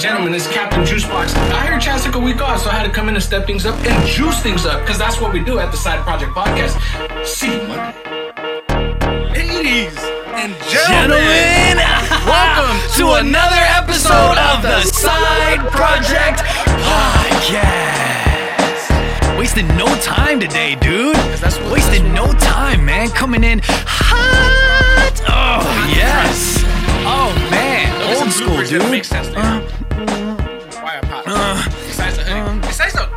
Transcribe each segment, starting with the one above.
and gentlemen, it's Captain Juicebox. I heard Chaz took a week off, so I had to come in and step things up and juice things up, because that's what we do at the Side Project Podcast. See you Monday. Ladies and Gentlemen, welcome to another episode of the Side Project Podcast. Wasting no time today, dude. that's Wasting no time, man. Coming in hot. Oh yes. Oh man, old school, Bloopers that make dude. sense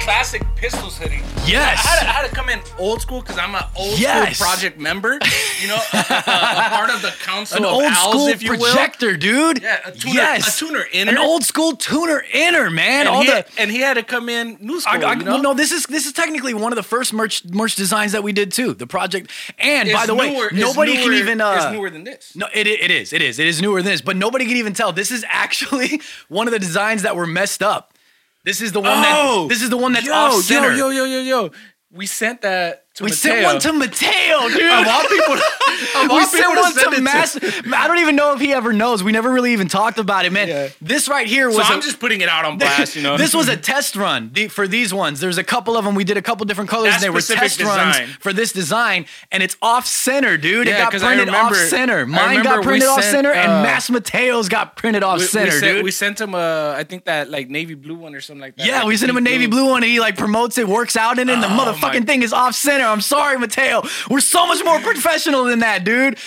classic pistols. I Yes. had, to, I had to come in old school because I'm an old Yes. school project member. You know, a, a part of the council An of old owls, school if you will. projector, dude. Yeah, a tuner, yes. a tuner inner. An old school tuner inner, man. and All he, the and he had to come in new school. I, I, you know? well, no, this is this is technically one of the first merch merch designs that we did too. The project, and by the way, newer- it's nobody can even. Uh, it's newer than this. No, it, it is. It is. It is newer than this, but nobody can even tell. This is actually one of the designs that were messed up. This is the one Oh, that. This is the one that's yo. Yo, yo, yo, yo, yo. We sent that we Mateo. sent one to Mateo, dude. Of all people, of all we people sent to one send to it Mass. I don't even know if he ever knows. We never really even talked about it, man. Yeah. This right here was. So a- I'm just putting it out on blast, you know. this was a test run for these ones. There's a couple of them. We did a couple different colors, That and they were specific test runs design. for this design. And it's off center, dude. it Yeah, got 'cause I printed remember- off center. I Mine got printed off sent, center, uh, and Mass Mateo's got printed off we, center, we sent, dude. we sent him a, I think that like navy blue one or something like that. yeah, like we sent him a navy blue one, and he like promotes it, works out in it, and the Oh, my- motherfucking thing is off center. I'm sorry, Mateo. We're so much more professional than that, dude.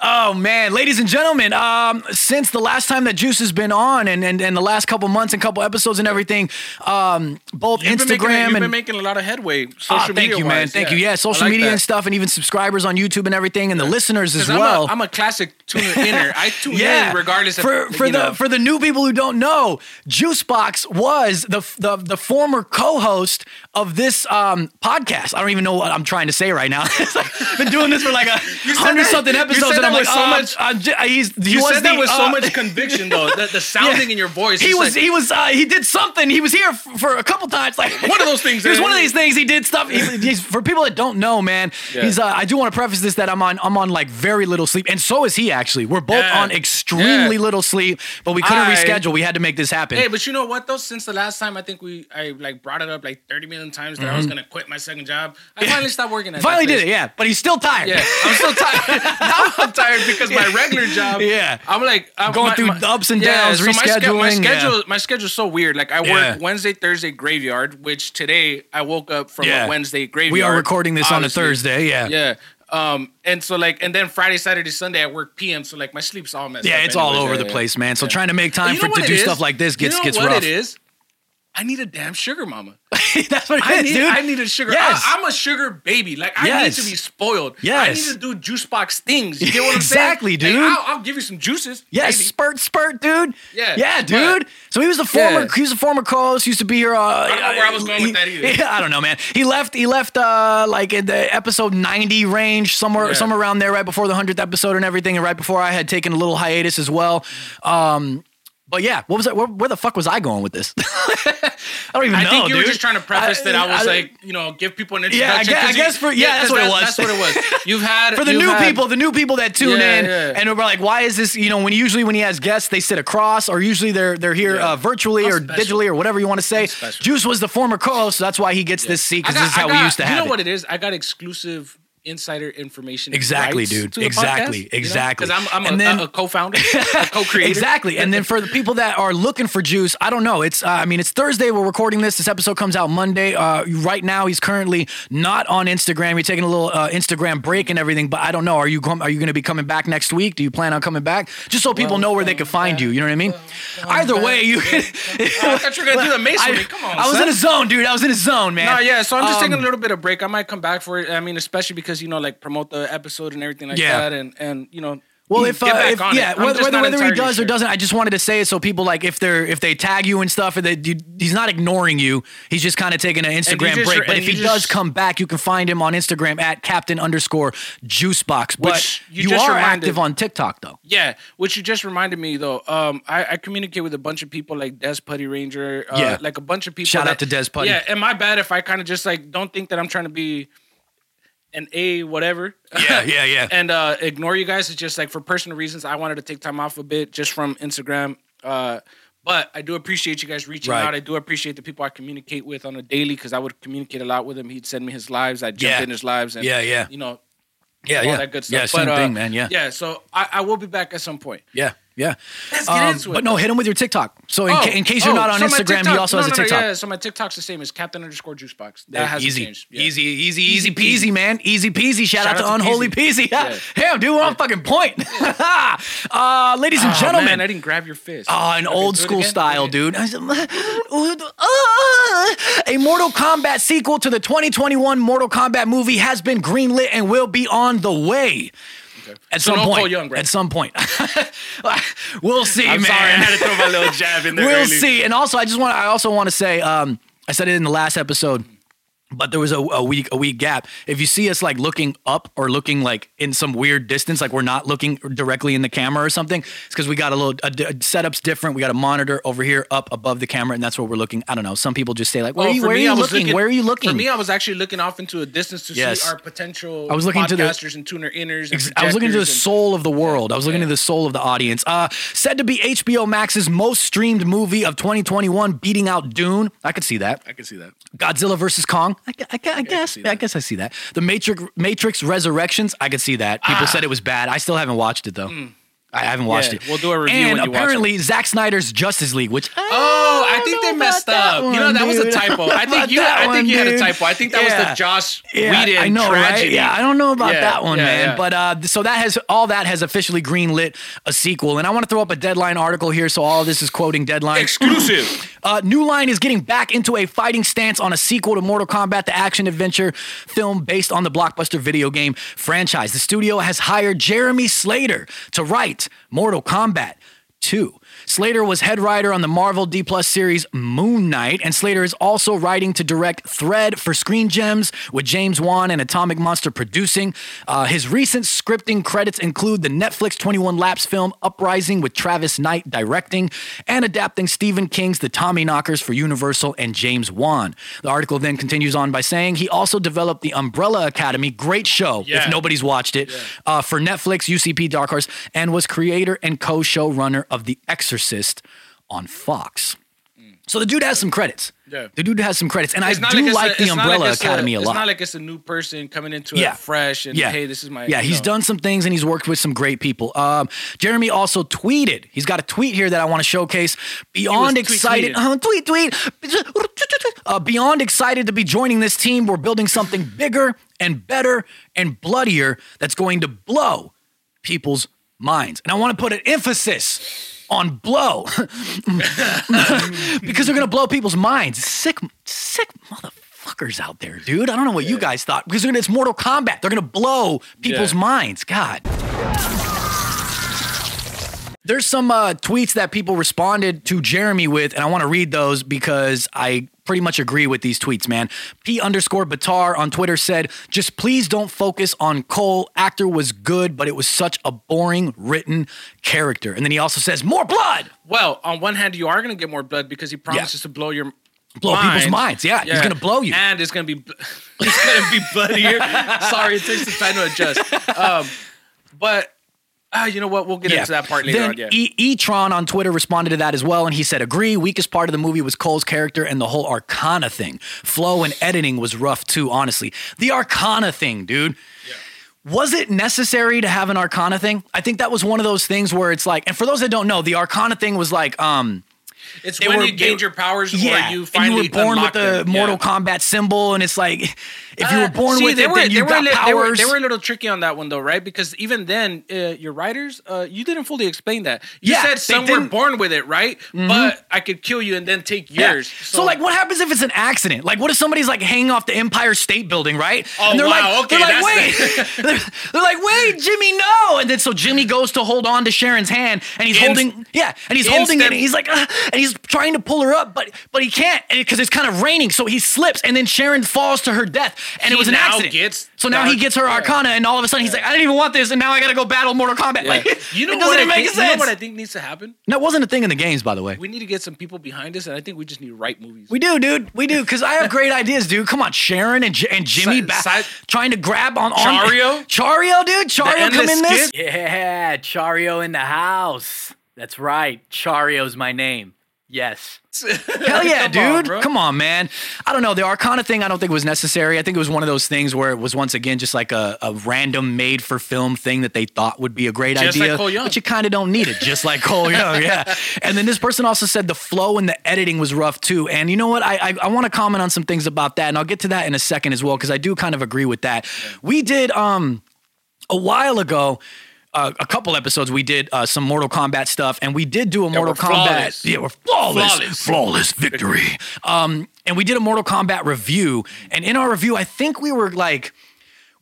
Oh man, ladies and gentlemen, um, since the last time that Juice has been on, and and, and the last couple months and couple episodes and everything, um, both You've been making, Instagram you've and been making a lot of headway. Social Ah, thank you, man. wise, Thank you. Yeah, social like media that. and stuff, and even subscribers on YouTube and everything, and the listeners as I'm well. A, I'm a classic tuner inner. I tune yeah, in regardless for of for the know. for the new people who don't know, Juicebox was the the the former co-host of this um, podcast. I don't even know what I'm trying to say right now. It's like, I've been doing this for like a hundred something episodes, I'm that like, with so oh, I'm- much- I'm j- he's he you said that the, with so uh, much conviction, though. The, the sounding in your voice. He was like, he was uh, he did something. He was here f- for a couple times. Like One of those things, He was one of these things. He did stuff. He, he's, for people that don't know, man, Yeah. he's. Uh, I do want to preface this that I'm on. I'm on like very little sleep, and so is he. Actually, we're both Yeah. on extremely Yeah. little sleep, but we couldn't I- reschedule. We had to make this happen. Hey, but you know what though? Since the last time, I think we I like brought it up like 30 million times that I was gonna quit my second job. I finally stopped working at. Mm-hmm. Finally did it, yeah. But he's still tired. Yeah, I'm still tired. now I'm tired because my regular job. Yeah. I'm like I'm Going through the ups and downs, rescheduling. my, sch- my rescheduling, yeah. schedule, my schedule's so weird. Like I work Yeah. Wednesday, Thursday graveyard, which today I woke up from Yeah. a Wednesday graveyard. we are recording this on a. Thursday. Yeah. Yeah. Um, and so like, and then Friday, Saturday, Sunday I work PM. So like, my sleep's all messed Yeah, up. Yeah, it's all over Yeah, the place, man. So Yeah. trying to make time you for to do it stuff like this gets you know gets what rough. it is? I need a damn sugar mama. That's what it I is, need, dude. I need a sugar. Yes. I, am a sugar baby. Like I Yes. need to be spoiled. Yes. I need to do juice box things. You get what I'm Exactly, saying? Exactly, dude. Hey, I'll, I'll give you some juices. Yes, maybe. spurt, spurt, dude. Yeah, yeah, but- dude. So he was the former. Yeah. He was a former co-host. Used to be here. Uh, I don't know where I was going with that either. I don't know, man. He left. He left. Uh, like in the episode ninety range, somewhere, Yeah. somewhere around there, right before the hundredth episode and everything, and right before I had taken a little hiatus as well. Um, but yeah, what was it? Where, where the fuck was I going with this? I don't even I know, think you were just trying to preface that I was I- like, you know, give people an introduction. Yeah, I guess- guess for- yeah, that's 'cause what it was. That's what it was. You've had for the new had- people, the new people that tune Yeah, in, yeah. and we're like, why is this? You know, when usually when he has guests, they sit across, or usually they're they're here Yeah. uh, virtually or digitally or whatever you want to say. Juice was the former co-host, so that's why he gets this seat because this is how got- we used to You have You know it. what it is? I got exclusive insider information. Exactly, dude. to the Exactly, podcast, you know? I'm, I'm And a, then- a co-founder, a co-creator. Exactly. And then for the people that are looking for juice, I don't know. It's uh, I mean, it's Thursday. We're recording this. This episode comes out Monday. Uh, right now, he's currently not on Instagram. You're taking a little uh, Instagram break and everything. But I don't know. Are you com- are you going to be coming back next week? Do you plan on coming back? Just so people know where they can find you. You know what I mean? Either way, you. I thought you were gonna do the masonry. I, Come on, I was son. in a zone, dude. I was in a zone, man. No, yeah. So I'm just taking Um, a little bit of break. I might come back for it. I mean, especially because you know, like promote the episode and everything like Yeah. that, and and you know, Well, if, uh, back if on yeah. I'm whether, just whether, not whether he entirely does or sure. doesn't, I just wanted to say it so people like if they're if they tag you and stuff, and they, you, he's not ignoring you. He's just kind of taking an Instagram just- break. But and if he you does just- come back, you can find him on Instagram at Captain underscore Juicebox. But Which you you, just are reminded- active on TikTok though. Yeah, which you just reminded me though. Um, I, I communicate with a bunch of people like Des Putty Ranger. Uh, Yeah. like a bunch of people. Shout that- out to Des Putty. Yeah, and my bad if I kind of just like don't think that I'm trying to be an A whatever. Yeah, yeah, yeah. and uh, ignore you guys. It's just like for personal reasons, I wanted to take time off a bit just from Instagram. Uh, But I do appreciate you guys reaching Right. out. I do appreciate the people I communicate with on a daily because I would communicate a lot with him. He'd send me his lives. I'd jump Yeah. in his lives. And, Yeah, yeah. You know, Yeah, all yeah. that good stuff. Yeah, same But, uh, thing, man. Yeah. Yeah. So I, I will be back at some point. Yeah. Yeah. Let's get Um, into it. but no, hit him with your TikTok. So in, Oh, ca- in case you're oh, not on so Instagram, he also no, has a no, no, TikTok. Yeah, so my TikTok's the same as Captain underscore Juicebox. That Yeah, hasn't easy, changed. Yeah. easy, easy, easy Easy peasy, man. Easy peasy. Shout, out, Shout to out to Unholy Peasy. Peasy. Yeah. Damn, dude, we're on fucking point. uh, ladies and Oh, gentlemen. man, I didn't grab your fist. Oh, an old school again, do it style, dude. "Ah." A Mortal Kombat sequel to the 2021 Mortal Kombat movie has been greenlit and will be on the way. At So some no point. Young, right? At some point. we'll see, I'm man. sorry, I had to throw my little jab in there. we'll early. see. And also, I just want. I also want to say. Um, I said it in the last episode. But there was a, a week a week gap. If you see us like looking up or looking like in some weird distance, like we're not looking directly in the camera or something, it's because we got a little a, a setup's different. We got a monitor over here up above the camera, and that's where we're looking. I don't know. Some people just say like, "Where Well, are you, where are you was looking? Where are you looking?" For me, I was actually looking off into a distance to Yes. see our potential I was looking to the- podcasters and tuner inners. Ex- I was looking to the soul of the world. I was looking to the soul of the audience. Uh, said to be HBO Max's most streamed movie of 2021, beating out Dune. I could see that. I could see that. Godzilla versus Kong. I, I, I guess. I guess I see that. The Matrix Matrix Resurrections. I could see that. People Ah. said it was bad. I still haven't watched it though. I haven't watched Yeah, it. we'll do a review And when you watch apparently, Zack Snyder's Justice League, which Oh, I think they messed up. you know, that was a typo. I think you. I think you had a typo. I think that was the Josh Whedon I know, tragedy. right? Yeah, I don't know about Yeah, that one, yeah, man. yeah. But uh, so that has all that has officially greenlit a sequel, and I want to throw up a deadline article here. So all of this is quoting deadline. Exclusive. Uh, New Line is getting back into a fighting stance on a sequel to Mortal Kombat, the action adventure film based on the blockbuster video game franchise. The studio has hired Jeremy Slater to write Mortal Kombat 2. Slater was head writer on the Marvel D Plus series Moon Knight, and Slater is also writing to direct Thread for Screen Gems with James Wan and Atomic Monster producing. Uh, his recent scripting credits include the Netflix 21 Laps film Uprising with Travis Knight directing and adapting Stephen King's The Tommyknockers for Universal and James Wan. The article then continues on by saying he also developed the Umbrella Academy, great show if nobody's watched it, uh, for Netflix, UCP, Dark Horse, and was creator and co-showrunner of The Exorcist on Fox. So the dude has some credits. Yeah. The dude has some credits, and It's I do it's like, a- the Umbrella like Academy a, It's lot. It's not like it's a new person coming into Yeah. it fresh and yeah. hey, this is my. Yeah, he's know. done some things and he's worked with some great people. Um, Jeremy also tweeted. He's got a tweet here that I want to showcase. Beyond excited, uh, tweet tweet. Uh, beyond excited to be joining this team. We're building something bigger and better and bloodier that's going to blow people's minds. And I want to put an emphasis on blow because they're going to blow people's minds. Sick, sick motherfuckers out there, dude. I don't know what you guys thought because it's Mortal Kombat. They're going to blow people's Yeah. minds. God. There's some uh, tweets that people responded to Jeremy with, and I want to read those because I pretty much agree with these tweets, man. P underscore Batar on Twitter said, just please don't focus on Cole. Actor was good, but it was such a boring written character. And then he also says, more blood. Well, on one hand, you are going to get more blood because he promises to blow your Blow people's minds. Yeah, he's gonna blow you. and it's going to be it's going to be bloodier. Sorry, it takes some time to adjust. Um, but uh, you know what? We'll get into that part later then on. Yeah. E- E-Tron on Twitter responded to that as well, and he said, "Agree. Weakest part of the movie was Cole's character and the whole Arcana thing. Flow and editing was rough too. Honestly, the Arcana thing, dude." Was it necessary to have an Arcana thing? I think that was one of those things where it's like, and for those that don't know, the Arcana thing was like, um, it's when were- you gain they- your powers yeah, or you and you were born with the them. Mortal Yeah. Kombat symbol, and it's like, if you were Uh, born see, with it, were, then you they were, got li- powers. They were, they were a little tricky on that one though, right? Because even then, uh, your writers, uh, you didn't fully explain that. You Yeah, said some were Mm-hmm. born with it, right? But I could kill you and then take Yeah. yours. So, like, what happens if it's an accident? Like, what if somebody's like hanging off the Empire State Building, right? Oh, and they're wow, like, okay, they're like, wait, they're, they're like, wait, Jimmy, no. And then so Jimmy goes to hold on to Sharon's hand, and he's holding, yeah, and he's holding it, and he's like, and he's trying to pull her up, but but he can't because it's kind of raining, so he slips, and then Sharon falls to her death, and it was an accident. gets so now he gets her yeah. Arcana, and all of a sudden he's like, I didn't even want this, and now I got to go battle Mortal Kombat. Yeah. Like, you know it what doesn't I make think, sense. You know what I think needs to happen? that wasn't a thing in the games, by the way. We need to get some people behind us, and I think we just need to write movies. We do, dude. We do, because I have great ideas, dude. Come on, Sharon and, J- and Jimmy Si- ba- si- trying to grab on, on Chario? Chario, dude. Chario come in this. skit? Yeah, Chario in the house. That's right. Chario's my name. Yes. Hell yeah, Come dude. On, Come on, man. I don't know. The Arcana thing, I don't think was necessary. I think it was one of those things where it was once again just like a, a random made for film thing that they thought would be a great just idea. Like but you kind of don't need it, just like Cole Young. Yeah. And then this person also said the flow and the editing was rough too. And you know what? I, I, I want to comment on some things about that. And I'll get to that in a second as well, because I do kind of agree with that. We did um a while ago uh, a couple episodes we did uh, some Mortal Kombat stuff, and we did do a Mortal Kombat. Flawless. Yeah, we're flawless, flawless, flawless victory. Um, and we did a Mortal Kombat review, and in our review, I think we were like.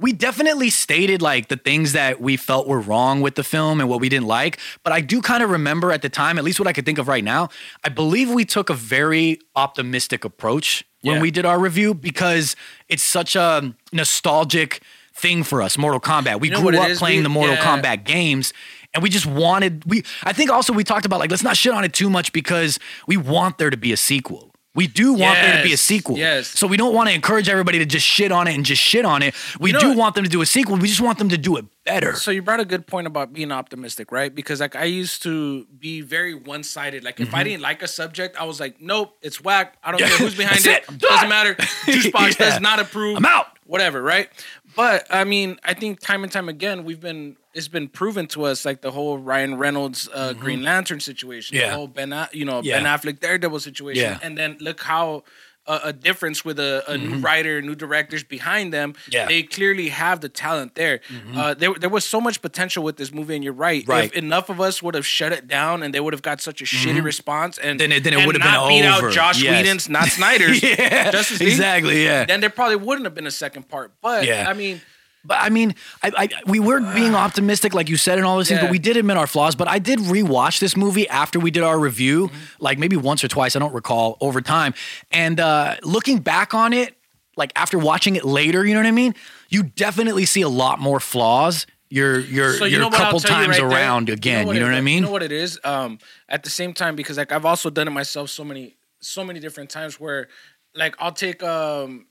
We definitely stated like the things that we felt were wrong with the film and what we didn't like. But I do kind of remember at the time, at least what I could think of right now, I believe we took a very optimistic approach when Yeah. we did our review because it's such a nostalgic thing for us, Mortal Kombat. We You know grew up playing We- the Mortal yeah. Kombat games and we just wanted we I think also we talked about like let's not shit on it too much because we want there to be a sequel. We do want there to be a sequel. yes. So we don't want to encourage everybody to just shit on it and just shit on it. We You know do want them to do a sequel. We just want them to do it better. So you brought a good point about being optimistic, right? Because like I used to be very one sided. Like if Mm-hmm. I didn't like a subject, I was like, nope, it's whack. I don't care who's behind it. it. Doesn't matter. Juicebox Yeah. does not approve. I'm out. Whatever, right? But I mean, I think time and time again we've been it's been proven to us like the whole Ryan Reynolds uh, Green Lantern situation, Mm-hmm. Yeah. the whole Ben, you know Yeah. Ben Affleck Daredevil situation, Yeah. and then look how. Uh, a difference with a, a new writer, new directors behind them. Mm-hmm. Yeah. Mm-hmm. They clearly have the talent there. Uh, there. There was so much potential with this movie, and you're right. Right. If enough of us would have shut it down, and they would have got such a shitty response, and Mm-hmm. Then it- then it would have been beat over. out Josh Yes. Whedon's, not Snyder's, yeah. Justice League, exactly, yeah. then there probably wouldn't have been a second part. But Yeah. I mean, But I mean, I, I we were being optimistic, like you said, and all those things. Yeah. But we did admit our flaws. But I did rewatch this movie after we did our review, like maybe once or twice. I don't recall over time. And uh, looking back on it, like after watching it later, you know what I mean? You definitely see a lot more flaws. You're you're so you you're a couple tell you times right there? around again. You know what, it- I mean? You know what it is. Um, at the same time, because like I've also done it myself so many so many different times where, like, I'll take um.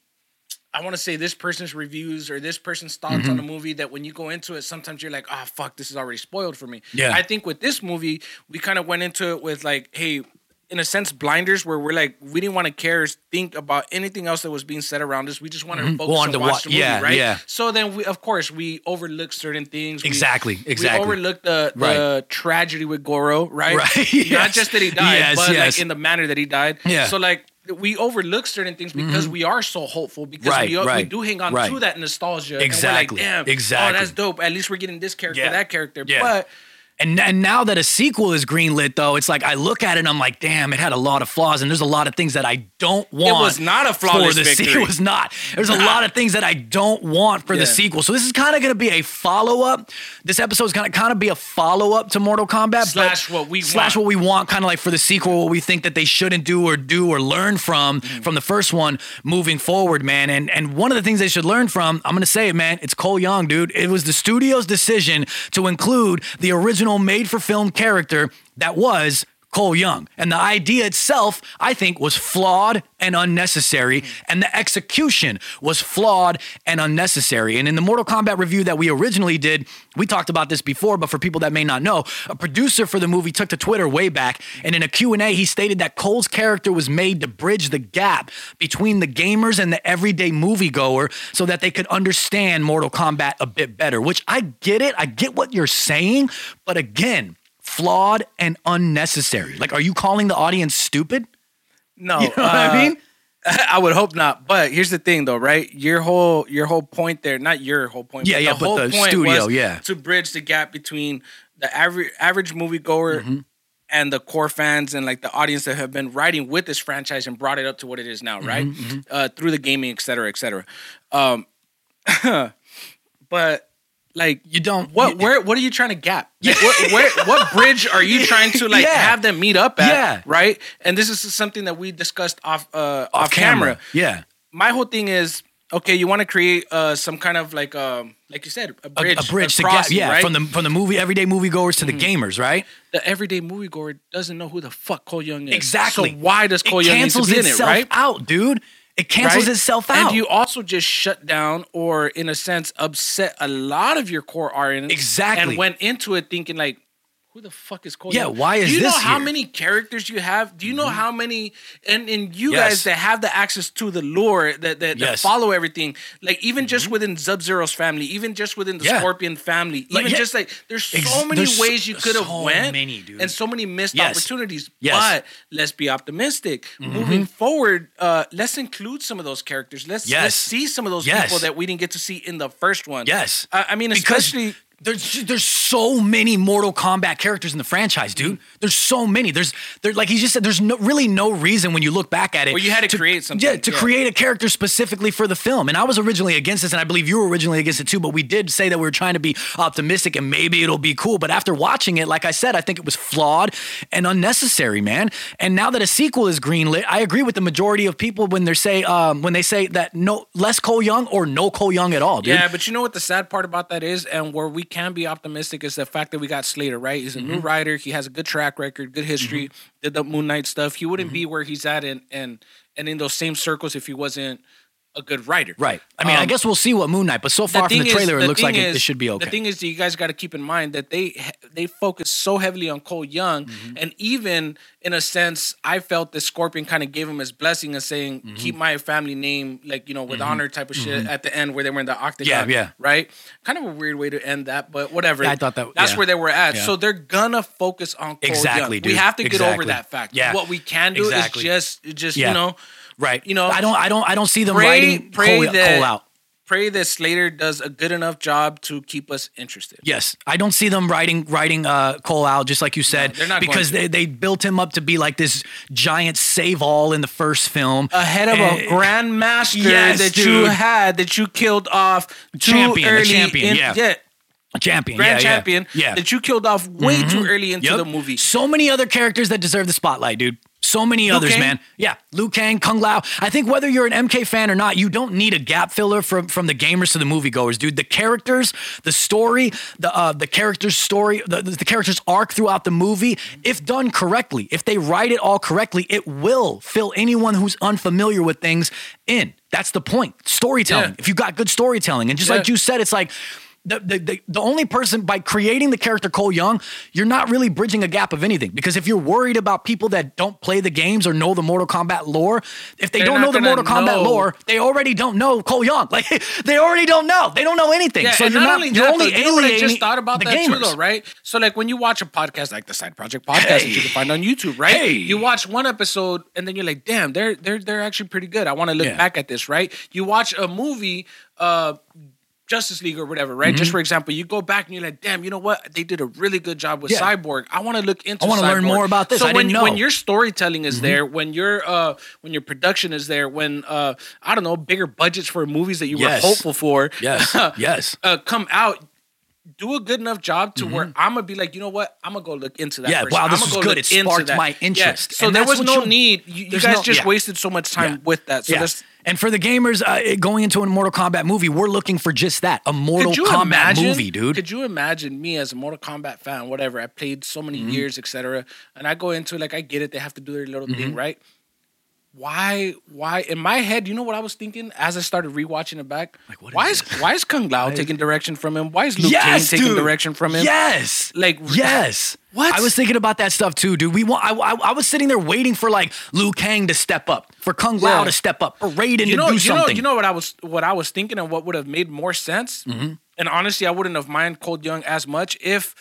I want to say this person's reviews or this person's thoughts Mm-hmm. on the movie that when you go into it, sometimes you're like, oh, fuck, this is already spoiled for me. Yeah. I think with this movie, we kind of went into it with like, hey, in a sense, blinders where we're like, we didn't want to care think about anything else that was being said around us. We just wanted to mm-hmm. focus on to watch wa- the movie, yeah, right? yeah. So then, we, of course, we overlooked certain things. We- Exactly, exactly. We overlooked the, the Right. tragedy with Goro, right? Right, Not just that he died, Yes, but yes. like in the manner that he died. Yeah. So like we overlook certain things because mm-hmm. we are so hopeful because Right, we, we do hang on right. to that nostalgia. Exactly, And we're like, Damn, exactly. Oh, that's dope. At least we're getting this character, Yeah, that character. yeah. But And, and now that a sequel is greenlit, though, it's like I look at it and I'm like, damn, it had a lot of flaws, and there's a lot of things that I don't want. It was not a flawless for the se- It was not. There's a lot of things that I don't want for the sequel. So this is kind of going to be a follow up. This episode is going to kind of be a follow up to Mortal Kombat, Slash what we slash want. what we want, kind of like for the sequel, what we think that they shouldn't do or do or learn from Mm-hmm. from the first one moving forward, man. And and one of the things they should learn from, I'm gonna say it, man. It's Cole Young, dude. It was the studio's decision to include the original made for film character that was. Cole Young. And the idea itself, I think, was flawed and unnecessary. And the execution was flawed and unnecessary. And in the Mortal Kombat review that we originally did, we talked about this before, but for people that may not know, a producer for the movie took to Twitter way back, and in a Q&A, he stated that Cole's character was made to bridge the gap between the gamers and the everyday moviegoer so that they could understand Mortal Kombat a bit better, which I get it. I get what you're saying, but again, flawed and unnecessary. Like, are you calling the audience stupid? no, You know what I uh, mean? I would hope not. But here's the thing, though, right? Your whole your whole point there, not your whole point. Yeah, but yeah, the but the point studio, was yeah. to bridge the gap between the average average moviegoer Mm-hmm. and the core fans and like the audience that have been riding with this franchise and brought it up to what it is now, right? Mm-hmm, Uh, through the gaming, et cetera, et cetera. Um, but like You don't. what? Where? What are you trying to gap? Like, what, where? What bridge are you trying to like Yeah. have them meet up at? Yeah. Right. And this is something that we discussed off uh, off, off camera. camera. Yeah. My whole thing is okay. You want to create uh, some kind of like um like you said a A, bridge, a bridge to gap, yeah, right? from the from the movie everyday moviegoers to the gamers, right? the everyday moviegoer doesn't know who the fuck Cole Young is. Exactly. So why does Cole it Young need to cancels be in it? Right. out, dude. It cancels Right? itself out. And you also just shut down, or in a sense, upset a lot of your core audience. Exactly. And went into it thinking like, who the fuck is Cole? Yeah, why is this? Do you this know how here? many characters you have? Do you know how many and and you Yes. guys that have the access to the lore that that, that Yes. follow everything, like even just within Sub Zero's family, even just within the Yeah. Scorpion family, Like, even yeah. just like there's so Ex- many there's ways you could have so went, many, dude. and so many missed Yes. opportunities. Mm-hmm. But let's be optimistic. Moving forward, uh, let's include some of those characters. Let's let's see some of those people that we didn't get to see in the first one. Yes. I, I mean, Because especially. There's there's so many Mortal Kombat characters in the franchise, dude. There's so many. There's there like he just said. There's no really no reason when you look back at it. Well, you had to create something, Yeah, to yeah. create a character specifically for the film. And I was originally against this, and I believe you were originally against it too. But we did say that we were trying to be optimistic and maybe it'll be cool. But after watching it, like I said, I think it was flawed and unnecessary, man. And now that a sequel is greenlit, I agree with the majority of people when they say um, when they say that no less Cole Young or no Cole Young at all, dude. Yeah, but you know what the sad part about that is, and where we can be optimistic is the fact that we got Slater, right? He's a new Mm-hmm. writer. He has a good track record, good history. Did the Moon Knight stuff. He wouldn't Mm-hmm. be where he's at, and and and in those same circles if he wasn't a good writer. Right. I mean, I Um, guess we'll see what Moon Knight, but so far from the trailer, is- it looks like thing it, it is- should be okay. The thing is, that you guys got to keep in mind that they they focus so heavily on Cole Young, Mm-hmm. and even in a sense, I felt that Scorpion kind of gave him his blessing and saying, Mm-hmm. "Keep my family name, like you know, with honor," type of shit at the end where they were in the octagon. yeah. yeah. Right. Kind of a weird way to end that, but whatever. Yeah, I thought that- that's yeah. where they were at. Yeah. So they're gonna focus on Cole Exactly, Young. dude. We have to get over that fact. Yeah. What we can do Exactly. is just, just you know, right. you know, I don't, I don't, I don't see them pray, writing pray Cole, that Cole out. pray that Slater does a good enough job to keep us interested. Yes, I don't see them writing writing uh, Cole out, just like you said, they're not going because they, they built him up to be like this giant save all in the first film, ahead of Eh, a grandmaster yes, that you had that you killed off too Champion, early champion, in, yeah. yeah champion, grand yeah, yeah, champion yeah. Mm-hmm. that you killed off way too early into Yep. the movie. So many other characters that deserve the spotlight, dude. So many others, Kang? man. Yeah, Liu Kang, Kung Lao. I think whether you're an MK fan or not, you don't need a gap filler from from the gamers to the moviegoers, dude. The characters, the story, the uh, the character's story, the, the character's arc throughout the movie, if done correctly, if they write it all correctly, it will fill anyone who's unfamiliar with things in. That's the point. Storytelling. Yeah. If you got good storytelling, and just like you said, it's like the, the, the, only person by creating the character Cole Young, you're not really bridging a gap of anything. Because if you're worried about people that don't play the games or know the Mortal Kombat lore, if they They're don't know the Mortal Kombat lore, they already don't know Cole Young. Like they already don't know. They don't know anything. Yeah, so you're not, not, only you're that, only though, you know I just thought about that gamers. too, though, right? So, like when you watch a podcast like the Side Project Podcast that you can find on YouTube, right? Hey. You watch one episode and then you're like, "Damn, they're they're they're actually pretty good. I want to look Yeah. back at this." Right? You watch a movie, uh, Justice League or whatever, right? Mm-hmm. Just for example, you go back and you're like, "Damn, you know what? They did a really good job with Yeah. Cyborg. I want to look into. I wanna learn more about this. So I when didn't know. when your storytelling Mm-hmm. is there, when your uh when your production is there, when uh I don't know bigger budgets for movies that you Yes. were hopeful for, Yes. yes. uh, come out, do a good enough job to where I'm gonna be like, you know what, I'm gonna go look into that. Mm-hmm. Yeah, person. wow, this is go good. It sparked my Yeah, interest. So And there was no need. You, you guys no- just yeah. wasted so much time Yeah. with that. So Yeah. And for the gamers uh, going into a Mortal Kombat movie, we're looking for just that a Mortal Kombat imagine, movie, dude. Could you imagine me as a Mortal Kombat fan, whatever? I played so many Mm-hmm. years, etc. And I go into it like I get it. They have to do their little Mm-hmm. thing, right? Why? Why? In my head, you know what I was thinking as I started rewatching it back. Like, what why is is why is Kung Lao taking direction from him? Why is Luke yes, Kane taking direction from him? Yes, Like, yes. What? I was thinking about that stuff too, dude. We want. I, I, I was sitting there waiting for like Liu Kang to step up, for Kung Lao Yeah. to step up, for Raiden you know, to do you something. know, you know what I was, what I was thinking, and what would have made more sense. Mm-hmm. And honestly, I wouldn't have mind Cole Young as much if,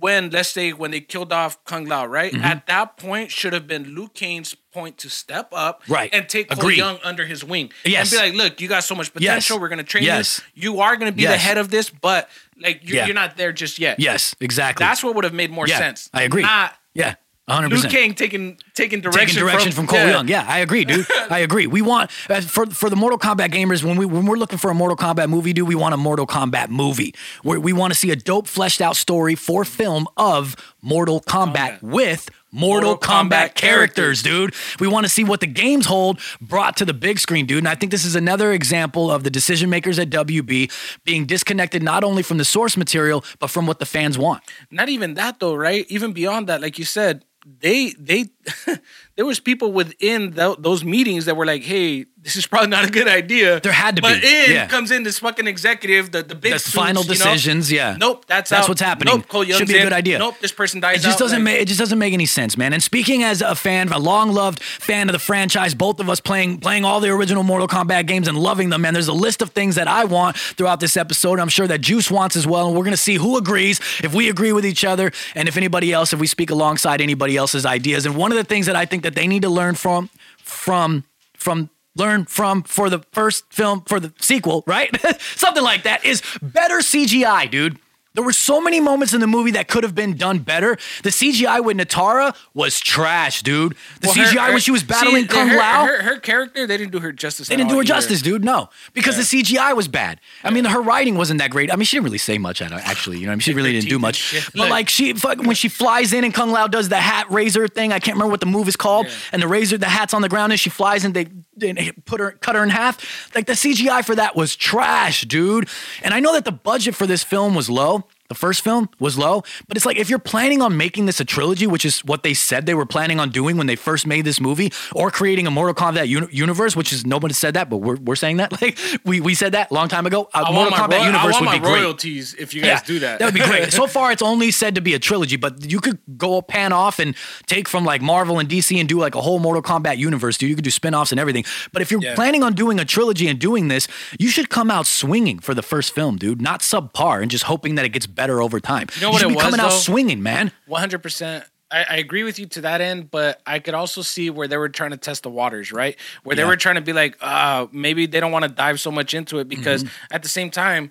when let's say when they killed off Kung Lao, right Mm-hmm. at that point should have been Liu Kang's point to step up, Right. and take Agreed. Young under his wing, Yes. and be like, look, you got so much potential. We're gonna train Yes. you. You are gonna be the head of this, but like you're, Yeah. you're not there just yet. Yes, exactly. that's what would have made more yeah, sense. I agree. Not yeah, hundred Luke percent. Kane taking taking direction, taking direction from, Cole Young. Yeah, I agree, dude. I agree. We want uh, for for the Mortal Kombat gamers when we when we're looking for a Mortal Kombat movie, dude, we want a Mortal Kombat movie. Where we want to see a dope fleshed out story for film of Mortal Kombat Kombat. with Mortal, Kombat characters, dude. We want to see what the games hold brought to the big screen, dude. And I think this is another example of the decision makers at WB being disconnected not only from the source material but from what the fans want. not even that though, right? Even beyond that, like you said, they they there was people within tho- those meetings that were like, "Hey, this is probably not a good idea." There had to but be, But in yeah. comes in this fucking executive, the the big The suits, final you know? decisions, yeah. Nope, that's That's out. what's happening. Nope, Cole Should be a in. good idea. Nope, this person dies. It just out. doesn't Like, make it just doesn't make any sense, man. And speaking as a fan, a long loved fan of the franchise, both of us playing playing all the original Mortal Kombat games and loving them, man. There's a list of things that I want throughout this episode. I'm sure that Juice wants as well, and we're gonna see who agrees, if we agree with each other, and if anybody else, if we speak alongside anybody else's ideas. And one of the things that I think that they need to learn from from from learn from for the first film for the sequel, right? Something like that is better CGI, dude. There were so many moments in the movie that could have been done better. The CGI with Nitara was trash, dude. The well, her- CGI her- when she was battling see, Kung her, Lao, Her, her character, they didn't do her justice. they didn't do her justice, dude. No, because the CGI was bad. I mean, her writing wasn't that great. I mean, she didn't really say much. At actually, you know, I mean, she really didn't do much. But like, she when she flies in and Kung Lao does the hat razor thing. I can't remember what the move is called. And the razor, the hat's on the ground, and she flies and they, they put her, cut her in half. Like the CGI for that was trash, dude. And I know that the budget for this film was low. The first film was low, but it's like if you're planning on making this a trilogy, which is what they said they were planning on doing when they first made this movie, or creating a Mortal Kombat uni- universe, which is nobody said that, but we're, we're saying that. Like we, we said that a long time ago. A I Mortal Kombat roy- I want would my be great. royalties if you guys do that. That would be great. so far, it's only said to be a trilogy, but you could go pan off and take from like Marvel and DC and do like a whole Mortal Kombat universe, dude. You could do spin offs and everything. But if you're Yeah. planning on doing a trilogy and doing this, you should come out swinging for the first film, dude, not subpar and just hoping that it gets better over time. You know what should it be was, coming out though? swinging, man. One hundred percent. I I agree with you to that end, but I could also see where they were trying to test the waters, right? Where they were trying to be like, uh, maybe they don't want to dive so much into it because Mm-hmm. at the same time,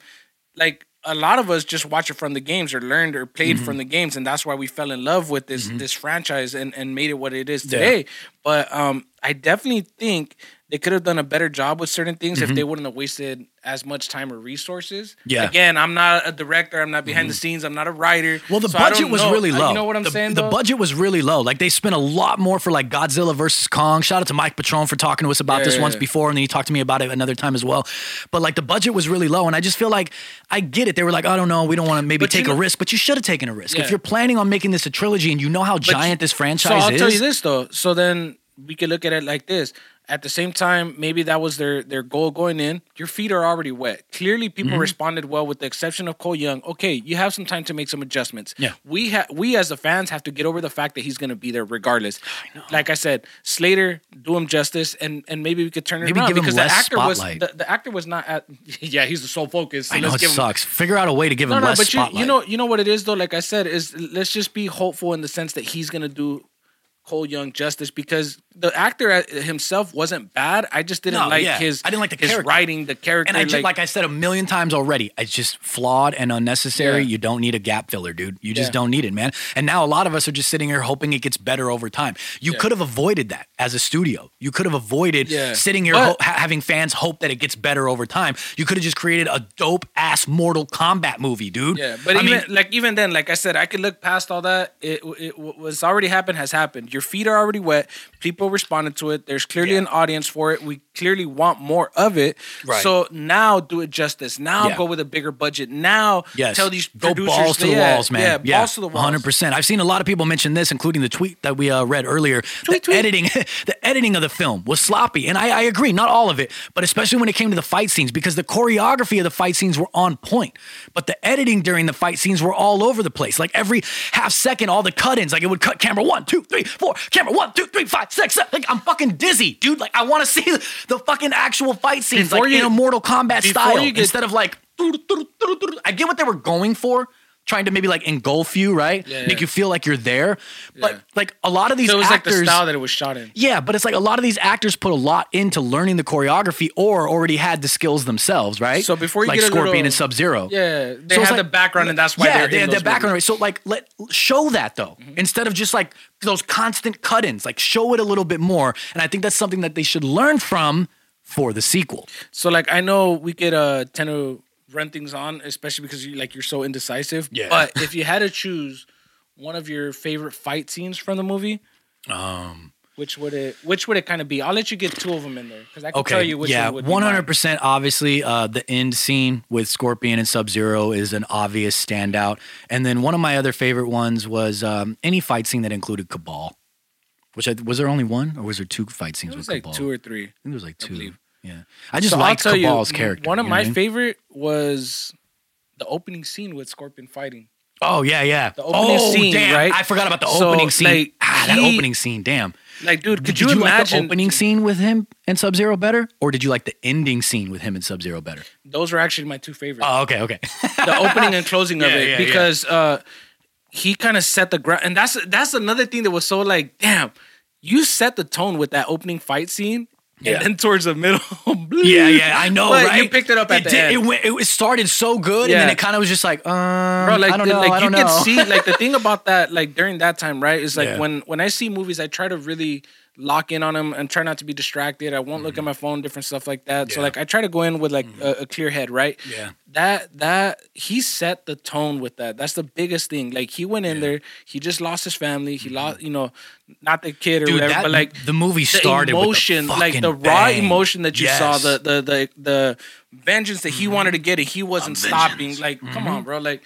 like a lot of us just watch it from the games or learned or played Mm-hmm. from the games, and that's why we fell in love with this this franchise and, and made it what it is today. But um, I definitely think they could have done a better job with certain things if they wouldn't have wasted as much time or resources. Mm-hmm. Yeah. Mm-hmm. Again, I'm not a director. I'm not behind the scenes. I'm not a writer. Well, the so budget was know- really uh, low. You know what I'm the, saying? The though? budget was really low. Like they spent a lot more for like Godzilla versus Kong. Shout out to Mike Patron for talking to us about this Yeah. once before, and then he talked to me about it another time as well. But like the budget was really low, and I just feel like I get it. They were like, I don't know, we don't want to maybe But you take a risk, but you should have taken a risk. If you're planning on making this a trilogy, and you know how giant this franchise is. So I'll is. tell you this though. So then we could look at it like this. At the same time, maybe that was their their goal going in. Your feet are already wet. Clearly, people Mm-hmm. responded well, with the exception of Cole Young. Okay, you have some time to make some adjustments. Yeah. we have we as the fans have to get over the fact that he's going to be there regardless. I Like I said, Slater, do him justice, and and maybe we could turn it Maybe around give him because less the actor spotlight. was the, the actor was not at. Yeah, he's the sole focus. So I know it give him sucks. Figure out a way to give no, him no, less but you, spotlight. you know, you know what it is though. Like I said, is let's just be hopeful in the sense that he's gonna do Cole Young justice because the actor uh, himself wasn't bad. I just didn't No, like yeah. his. I didn't like the his character. writing, the character. And I just, like, I said a million times already, it's just flawed and unnecessary. Yeah. You don't need a gap filler, dude. You just Yeah. don't need it, man. And now a lot of us are just sitting here hoping it gets better over time. You could have avoided that as a studio. You could have avoided sitting here But- ho- ha- having fans hope that it gets better over time. You could have just created a dope ass Mortal Kombat movie, dude. Yeah, but I even mean, like even then, like I said, I could look past all that. It, it what's already happened has happened. Your feet are already wet. People responded to it. There's clearly Yeah. an audience for it. We clearly want more of it. Right. So now do it justice. Now Yeah. go with a bigger budget. Now Yes. tell these Go producers balls to the yeah, walls, man. Yeah, balls to the walls. Hundred percent. I've seen a lot of people mention this, including the tweet that we uh, read earlier. Tweet, the tweet. editing, the editing of the film was sloppy, and I, I agree. Not all of it, but especially when it came to the fight scenes, because the choreography of the fight scenes were on point, but the editing during the fight scenes were all over the place. Like every half second, all the cut-ins, like it would cut camera one, two, three, four, camera one, two, three, five, six, seven. Like I'm fucking dizzy, dude. Like I want to see the fucking actual fight scenes, Before like you- in a Mortal Kombat style, get- instead of like. I get what they were going for, trying to maybe like engulf you, right? Yeah, Make you feel like you're there. But Yeah. like a lot of these So it was actors, like the style that it was shot in. yeah, but it's like a lot of these actors put a lot into learning the choreography or already had the skills themselves, right? So before you like get a Scorpion little- and Sub Zero, Yeah, they So had like- the background, and that's why yeah, they're they had the background. movies. So like, let show that though, Mm-hmm. instead of just like those constant cut-ins. Like, show it a little bit more, and I think that's something that they should learn from for the sequel. So like I know we could uh tend to run things on, especially because you like you're so indecisive. Yeah. But if you had to choose one of your favorite fight scenes from the movie, Um, which would it which would it kind of be? I'll let you get two of them in there because I can Okay. tell you which yeah, one would be one mine. hundred percent. Obviously, uh, the end scene with Scorpion and Sub Zero is an obvious standout. And then one of my other favorite ones was um, any fight scene that included Kabal. Which I, was there only one, or was there two fight scenes It was with like Kabal? two or three. I think there was like two. Yeah, I just So liked tell you, Kabal's character. One of you know my I mean? favorite was the opening scene with Scorpion fighting. Oh yeah, yeah. The opening oh scene, damn! right? I forgot about the So, opening scene. like, ah, that he- opening scene. Damn. Like, dude, could Did you, you, like the opening scene with him and Sub Zero better, or did you like the ending scene with him and Sub Zero better? Those were actually my two favorites. Oh, okay, okay. the opening and closing of it yeah, yeah. because uh he kind of set the ground and that's that's another thing that was so like damn you set the tone with that opening fight scene Yeah. and then towards the middle yeah, yeah. I know, But right? you picked it up at the did- end. It, went, it started so good, and then it kind of was just like, um, Bro, like, I don't the- know, like I don't you know. can see, like the thing about that, like during that time, right, is like Yeah. when when I see movies, I try to really lock in on them and try not to be distracted. I won't look at my phone, different stuff like that. So Mm-hmm. Yeah. Mm-hmm. like I try to go in with like a, a clear head, right? Yeah. That that he set the tone with that. That's the biggest thing. Like he went in there, he just lost his family. He lost, you know, not the kid or Mm-hmm. Dude, whatever, that, but like the movie the started emotion, with the like the raw bang. emotion that you saw, the the the the vengeance that he wanted to get, and he wasn't stopping. Like, come on, bro, like.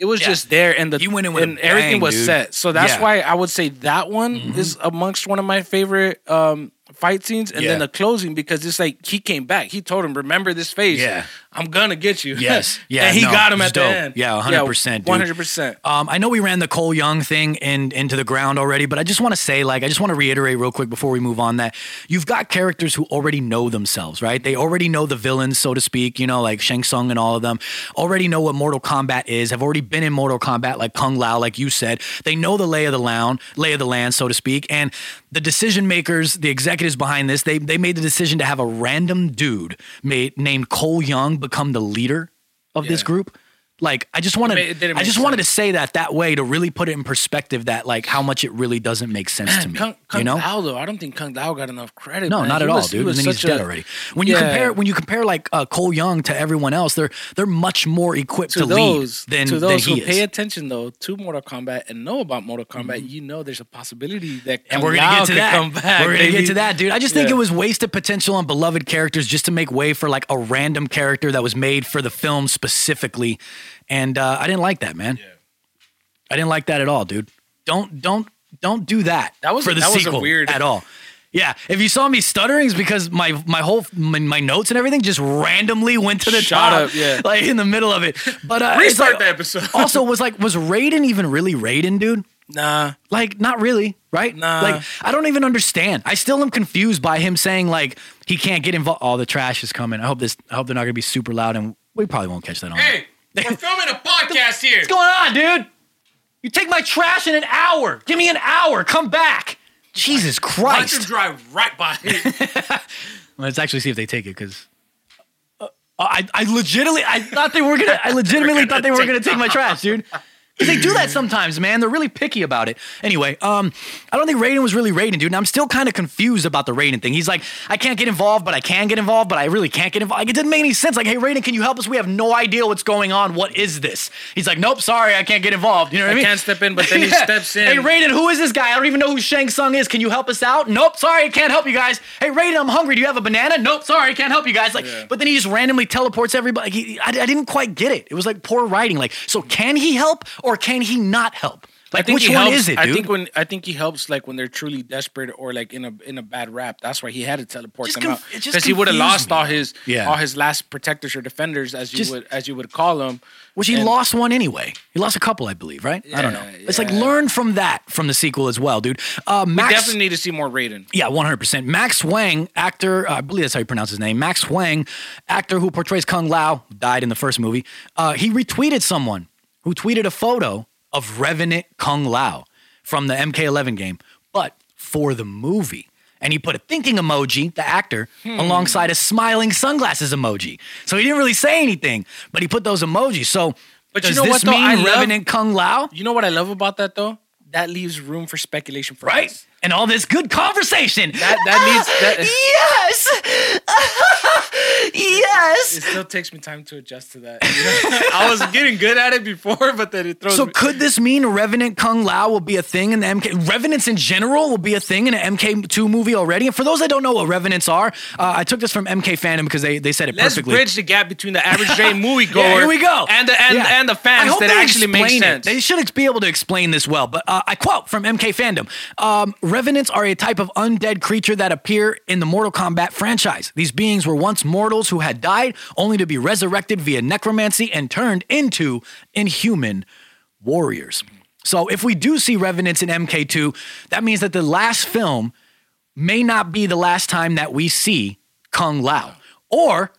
It was Yeah. just there, and the He went in and everything was dude. set. So that's Yeah. Mm-hmm. why I would say that one is amongst one of my favorite um, fight scenes, and Yeah. then the closing because it's like he came back. He told him, "Remember this face? Yeah. I'm gonna get you." Yes. Yeah, and he no, got him at the end. Yeah, 100%, One hundred percent. Um, I know we ran the Cole Young thing in, into the ground already, but I just want to say, like, I just want to reiterate real quick before we move on that you've got characters who already know themselves, right? They already know the villains, so to speak, you know, like Shang Tsung and all of them, already know what Mortal Kombat is, have already been in Mortal Kombat, like Kung Lao, like you said. They know the lay of the land, lay of the land, so to speak. And the decision makers, the executives behind this, they they made the decision to have a random dude made, named Cole Young become the leader of this group. Like, I just wanted, It ma- it I just wanted to say that that way to really put it in perspective that like how much it really doesn't make sense to me. Kung, Kung you know? Lao, though, I don't think Kung Lao got enough credit. No, man. not He at all, was- he dude. And then he's dead a- already. When you Yeah. compare when you compare like uh, Cole Young to everyone else, they're they're much more equipped to, to those lead than, to than those he who is. pay attention though to Mortal Kombat and know about Mortal Kombat, you know there's a possibility that and we're gonna Lao get to that. Come back, we're gonna get to that, dude. I just think Yeah. it was wasted potential on beloved characters just to make way for like a random character that was made for the film specifically, and uh, I didn't like that, man. I didn't like that at all, dude. Don't don't don't do that. That was- for the that was a sequel weird- at all. Yeah, if you saw me stuttering, it's because my my whole my, my notes and everything just randomly went to the Shot top, up, yeah. like in the middle of it. But uh, Restart like- the episode. also, was like was Raiden even really Raiden, dude? Nah, Like, not really, right? Nah. Like, I don't even understand. I still am confused by him saying like he can't get involved. Oh, the trash is coming. I hope this. I hope they're not gonna be super loud, and we probably won't catch that on. hey, we're filming a podcast here. What's going on, dude? You take my trash in an hour. Give me an hour. Come back. Jesus Why don't you Christ. drive right by? Let's actually see if they take it because. Uh, I, I legitimately I thought they were gonna I legitimately thought they were gonna take my trash, dude. Because they do that sometimes, man. They're really picky about it. Anyway, um, I don't think Raiden was really Raiden, dude. And I'm still kind of confused about the Raiden thing. He's like, I can't get involved, but I can get involved, but I really can't get involved. Like, it didn't make any sense. Like, hey, Raiden, can you help us? We have no idea what's going on. What is this? He's like, nope, sorry, I can't get involved. You know what I, I mean? can't step in, but then he steps in. Hey, Raiden, who is this guy? I don't even know who Shang Tsung is. Can you help us out? Nope, sorry, I can't help you guys. Hey, Raiden, I'm hungry. Do you have a banana? Nope, sorry, I can't help you guys. Like, Yeah. but then he just randomly teleports everybody. He, I, I didn't quite get it. It was like poor writing. Like, so can he help or can he not help? Like, which he one helps, is it, dude? I think when I think he helps like when they're truly desperate or like in a in a bad rap. That's why he had to teleport Just them conf- out because he would have lost all his Yeah. all his last protectors or defenders as you Just- would as you would call them. Which he And- lost one anyway. He lost a couple, I believe, right? I don't know. Yeah, It's like learn from that from the sequel as well, dude. Uh, Max, Definitely need to see more Raiden. Yeah, 100%. Max Wang, actor, uh, I believe that's how you pronounce his name. Max Wang, actor who portrays Kung Lao, died in the first movie. Uh, he retweeted someone who tweeted a photo of Revenant Kung Lao from the MK11 game, but for the movie. And he put a thinking emoji, the actor, Hmm. alongside a smiling sunglasses emoji. So he didn't really say anything, but he put those emojis. So, But you does know this what, though? mean I love- Revenant Kung Lao? You know what I love about that though? That leaves room for speculation for Right? us. And all this good conversation. That that needs that. yes yes. It still takes me time to adjust to that. I was getting good at it before, but then it throws. So me. could this mean Revenant Kung Lao will be a thing in the MK? Revenants in general will be a thing in an MK2 movie already. And for those that don't know what Revenants are, uh, I took this from MK Fandom because they, they said it Let's perfectly. bridge the gap between the average J moviegoer. Yeah, here we go. And the and, Yeah. and the I fans hope that they actually makes explain it. sense. They should ex- be able to explain this well. But uh, I quote from MK Fandom: um, "Revenants are a type of undead creature that appear in the Mortal Kombat franchise. These beings were once mortals who had died, only to be resurrected via necromancy and turned into inhuman warriors." So if we do see Revenants in MK2, that means that the last film may not be the last time that we see Kung Lao. Or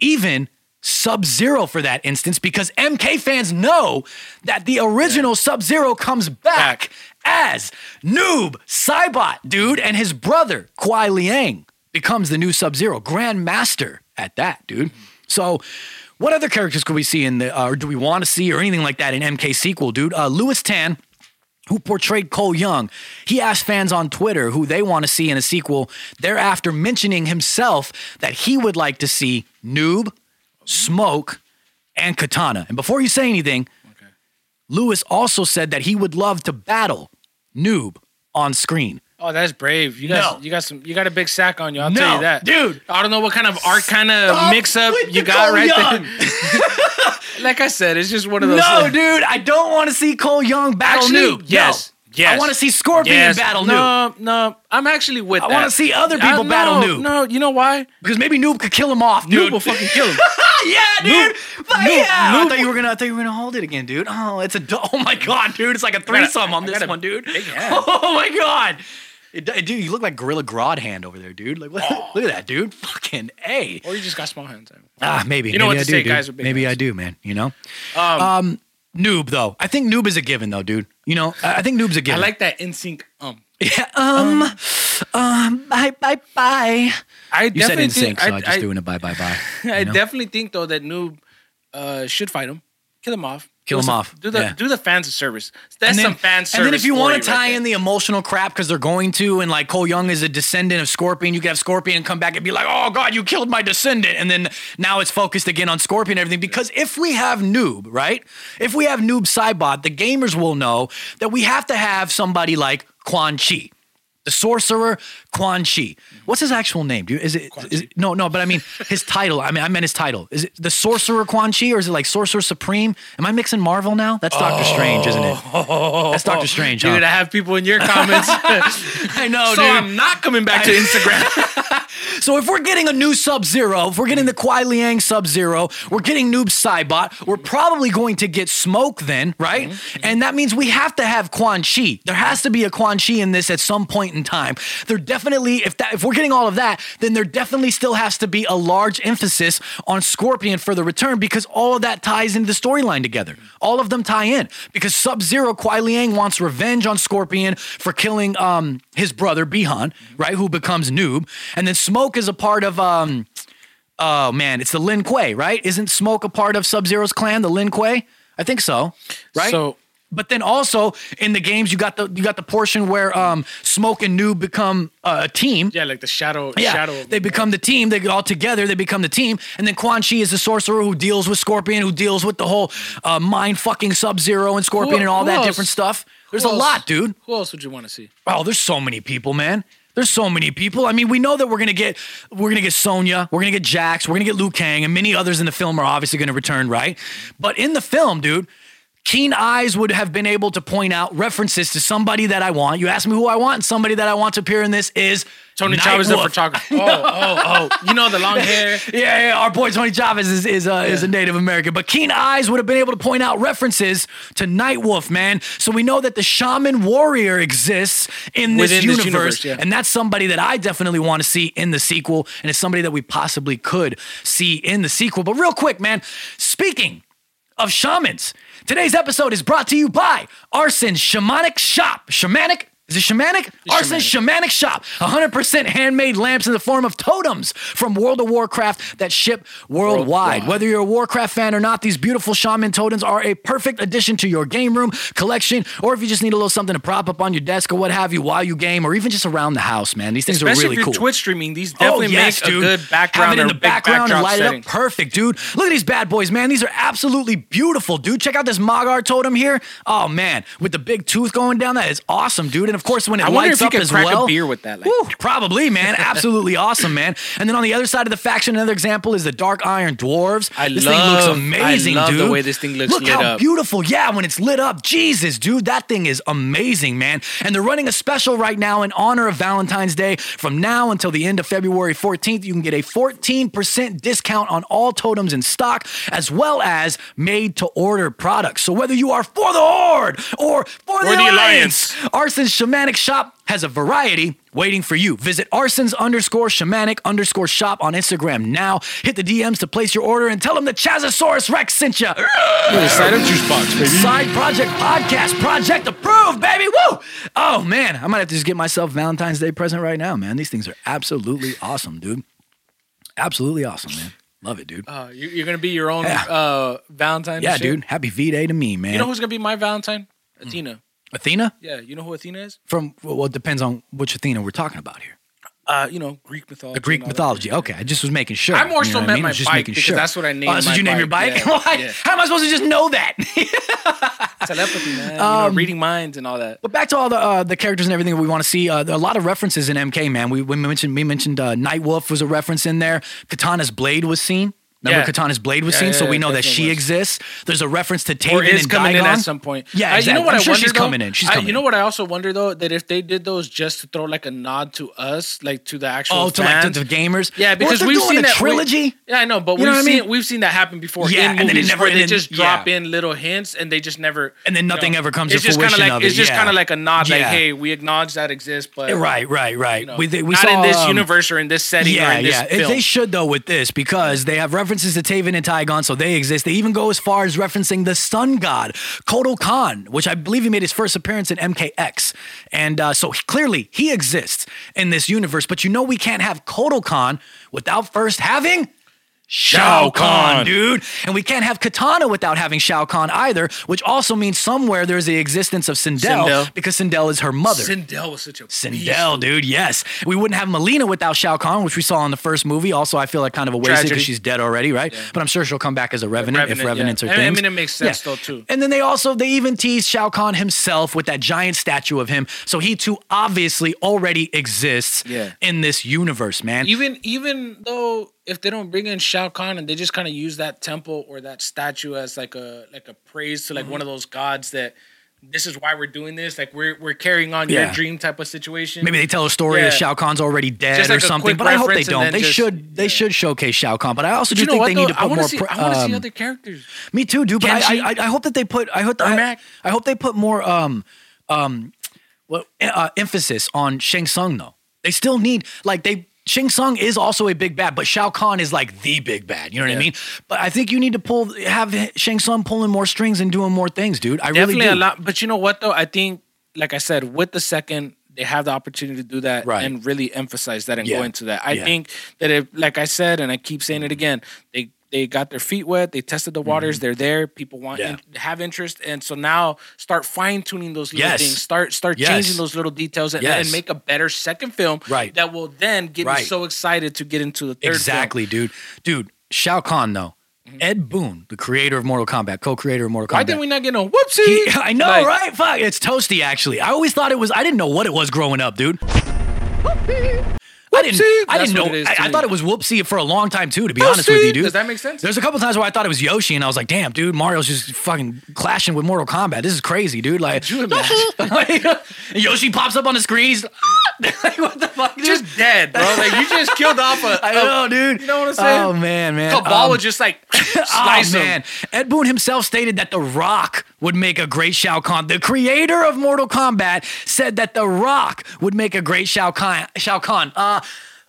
even Sub Zero for that instance, because MK fans know that the original Sub Zero comes back, Back. as Noob Saibot, dude, and his brother, Kuai Liang, becomes the new Sub Zero, Grand Master at that, dude. So, what other characters could we see in the, uh, or do we want to see, or anything like that in MK sequel, dude? Uh, Lewis Tan who portrayed Cole Young. He asked fans on Twitter who they want to see in a sequel, thereafter mentioning himself that he would like to see Noob, Smoke, and Katana. And before you say anything, Lewis also said that he would love to battle Noob on screen. Oh, that's brave. You got No. you got some you got a big sack on you. I'll No, tell you that, dude. I don't know what kind of art kind of mix up you got Cole right Young. there. like I said, it's just one of those. No, dude, I don't want to see Cole Young battle Actually, Noob. yes, No. Yes. I want to see Scorpion Yes. battle Noob. No, no, I'm actually with I that. wanna see other I- people battle no, Noob. No, you know why? Because maybe Noob could kill him off, Noob dude. will fucking kill him. yeah, dude. But Noob- yeah. I thought you were gonna. I thought you were gonna hold it again, dude. Oh, it's a. Oh my god, dude. It's like a threesome on this one, dude. Oh my god. It, dude, you look like Gorilla Grodd hand over there, dude. Like, what- look at that, dude. Fucking a. or you just got small hands. Ah, maybe. You know maybe what I to do, say, dude. guys Maybe hands. I do, man. You know. Um, Noob though. I think Noob is a given though, dude. You know, I think Noob's a given. I like that in sync. Um, Yeah. Um. Um. Bye. Bye. Bye. I You said definitely in sync, so I, I, just I, doing a bye. Bye. Bye. I know? definitely think though that Noob uh, should fight him, kill him off, Kill him off, Do the yeah. do the fans a service. That's then, some fan service. and then if you want to right tie there. in the emotional crap because they're going to, and like Cole Young is a descendant of Scorpion, you could have Scorpion come back and be like, "Oh God, you killed my descendant," and then now it's focused again on Scorpion and everything. Because if we have Noob, right? If we have Noob Saibot, the gamers will know that we have to have somebody like Quan Chi. The sorcerer Quan Chi. What's his actual name? Do you, is it, is it- no no? But I mean his title. I mean I meant his title. Is it the sorcerer Quan Chi or is it like sorcerer supreme? Am I mixing Marvel now? That's Doctor oh. Strange, isn't it? That's Doctor oh. Strange. huh? Dude, I have people in your comments. I know, so dude. I'm not coming back to Instagram. So if we're getting a new Sub Zero, if we're getting the Kuai Liang Sub Zero, we're getting Noob Saibot, we're probably going to get Smoke then, right? Mm-hmm. And that means we have to have Quan Chi. There has to be a Quan Chi in this at some point in time. There definitely, if that, if we're getting all of that, then there definitely still has to be a large emphasis on Scorpion for the return because all of that ties into the storyline together. All of them tie in because Sub Zero Kuai Liang wants revenge on Scorpion for killing um his brother Bi-Han, right? Who becomes Noob, and then Smoke is a part of um. Oh man, it's the Lin Kuei, right? Isn't Smoke a part of Sub Zero's clan, the Lin Kuei? I think so, right? So But then also in the games, you got the you got the portion where um Smoke and Noob become uh, a team. yeah, like the shadow. Yeah, shadow. they become the team. They all together. They become the team. And then Quan Chi is the sorcerer who deals with Scorpion, who deals with the whole uh, mind fucking Sub Zero and Scorpion Who- and all that else? different stuff. There's Who a else? lot, dude. Who else would you want to see? Oh, there's so many people, man. There's so many people. I mean, we know that we're gonna get we're gonna get Sonya, we're gonna get Jax, we're gonna get Liu Kang, and many others in the film are obviously gonna return, right? But in the film, dude, keen eyes would have been able to point out references to somebody that I want. You ask me who I want, somebody that I want to appear in this is Tony Night Chavez, the photographer. Oh, oh, oh. You know the long hair. Yeah, yeah, our boy Tony Chavez is is, uh, is a Native American, but keen eyes would have been able to point out references to Nightwolf, man. So we know that the shaman warrior exists in this Within this universe, universe, yeah. and that's somebody that I definitely want to see in the sequel, and it's somebody that we possibly could see in the sequel. But real quick, man, speaking of shamans, today's episode is brought to you by Arson's Shamanic Shop. Shamanic Is it shamanic? Arson Shamanic Shop. 100% handmade lamps in the form of totems from World of Warcraft that ship worldwide. Worldwide. Whether you're a Warcraft fan or not, these beautiful shaman totems are a perfect addition to your game room, collection, or if you just need a little something to prop up on your desk or what have you while you game, or even just around the house, man. These things Especially are really if you're cool. Twitch streaming, these oh, definitely oh, yes, make dude. a good background Have it in the background and light setting. it up perfect, dude. Look at these bad boys, man. These are absolutely beautiful, dude. Check out this Mag'har totem here. Oh man, with the big tooth going down, that is awesome, dude. And of course, when it I lights up as well, a beer with that. Like, Woo, probably, man. Absolutely awesome, man. And then on the other side of the faction, another example is the Dark Iron Dwarves. I this thing looks amazing, I love the way this thing looks Look how up. beautiful. Yeah, when it's lit up. Jesus, dude, that thing is amazing, man. And they're running a special right now in honor of Valentine's Day. From now until the end of February 14th, you can get a 14% discount on all totems in stock, as well as made to order products. So whether you are for the Horde or for the, the Alliance, Arson's Shamanic Shop has a variety waiting for you. Visit Arson's underscore shamanic underscore shop on Instagram now. Hit the DMs to place your order and tell them the Chazosaurus Rex sent you. the side of juice box, baby. Side Project Podcast, Project approved, baby. Woo! Oh man, I might have to just get myself Valentine's Day present right now, man. These things are absolutely awesome, dude. Absolutely awesome, man. Love it, dude. Uh, you, you're gonna be your own Yeah. uh, Valentine. yeah, shit? dude. Happy V Day to me, man. You know who's gonna be my Valentine? Athena. Athena? Yeah, you know who Athena is? From well, it depends on which Athena we're talking about here. Uh, you know Greek mythology. The Greek and all that. mythology. Okay, I just was making sure. I more You know so meant mean? my I just bike making because sure. that's what I named Oh, that's what you name your bike. bike? Yeah, Why? yeah. How am I supposed to just know that? Telepathy, man. you Um, know, reading minds and all that. But back to all the uh, the characters and everything that we want to see. Uh, there are a lot of references in MK, man. We, we mentioned we mentioned uh, Nightwolf was a reference in there. Katana's blade was seen. Remember Yeah. Katana's blade was Yeah, seen, yeah, so we know that she was. exists. There's a reference to Or is and coming in at some point. Yeah, exactly. You know what I'm I sure wonder, she's though? coming in. She's I- coming You know what I also wonder though that if they did those just to throw like a nod to us, like to the actual Oh, to like to fans, the gamers. Yeah, because we've doing seen a that we- trilogy. yeah, I know, but You we've I seen mean? we've seen that happen before. Yeah, and then it never- they just drop in little hints and they just never. And then nothing know, ever comes it's to just like, of it, It's just kind of like a nod, like, hey, we acknowledge that exists, but Right, right, right. we, we not in this um, universe or in this setting Yeah, yeah. They should though with this because they have references to Taven and Daegon, so they exist. They even go as far as referencing the sun god Kotal Kahn, which I believe he made his first appearance in MKX, and uh, so clearly he exists in this universe. But you know we can't have Kotal Kahn without first having. Shao Kahn, dude. And we can't have Katana without having Shao Kahn either, which also means somewhere there's the existence of Sindel, Sindel. because Sindel is her mother. Sindel was such a Sindel, dude, yes. We wouldn't have Mileena without Shao Kahn, which we saw in the first movie. Also, I feel like kind of a wasted Tragedy. because she's dead already, right? But I'm sure she'll come back as a Revenant, if Revenants yeah. are I mean- I mean, it makes sense, yeah. though, too. And then they also they even teased Shao Kahn himself with that giant statue of him, so he too obviously already exists Yeah. in this universe, man. Even even though if they don't bring in Shao Kahn and they just kind of use that temple or that statue as like a like a praise to like Mm-hmm. one of those gods that this is why we're doing this, like we're we're carrying on Yeah. your dream type of situation. Maybe they tell a story Yeah. that Shao Kahn's already dead Just or something, but I hope they don't. They just- should they yeah. should showcase Shao Kahn, but I also But do think what? they though? need to I put want more. see. pr- I want to see um, other characters. Me too, dude. But I, I, I hope that they put. I hope. I, I hope they put more um um well uh, emphasis on Shang Tsung though. They still need like they. Shang Tsung is also a big bad, but Shao Kahn is like the big bad. You know what I mean? But I think you need to pull have Shang Tsung pulling more strings and doing more things, dude. I Definitely really do. a lot. But you know what though? I think, like I said, with the second. They have the opportunity to do that Right. and really emphasize that and Yeah. go into that. I Yeah. think that if, like I said, and I keep saying it again, they they got their feet wet, they tested the waters, they're there. People want Mm-hmm. Yeah. in, have interest, and so now start fine tuning those little Yes. things. Start start Yes. changing those little details and, Yes. and make a better second film. Right. That will then get me Right. so excited to get into the third. film. Exactly, dude. Dude, Shao Kahn though. Ed Boon, the creator of Mortal Kombat, co-creator of Mortal Mm-hmm. Why Kombat. did we not get no whoopsie? He- I know, Like, right? Fuck, it's toasty. Actually, I always thought it was. I didn't know what it was growing up, dude. I didn't. Whoopsie. I didn't know. what it is I, I thought it was Whoopsie for a long time too. To be honest with you, dude. Does that make sense? There's a couple times where I thought it was Yoshi, and I was like, "Damn, dude, Mario's just fucking clashing with Mortal Kombat. This is crazy, dude." Like, you imagine? like, Yoshi pops up on the screen. Like, "What the fuck, dude?" just dead, bro. Like you just killed off a. I know, dude. You know what I'm saying? Oh man, man. Kabal Um, would just like Oh slice him. man, Ed Boon himself stated that The Rock would make a great Shao Kahn. The creator of Mortal Kombat said that The Rock would make a great Shao Kahn. Shao Kahn. Uh,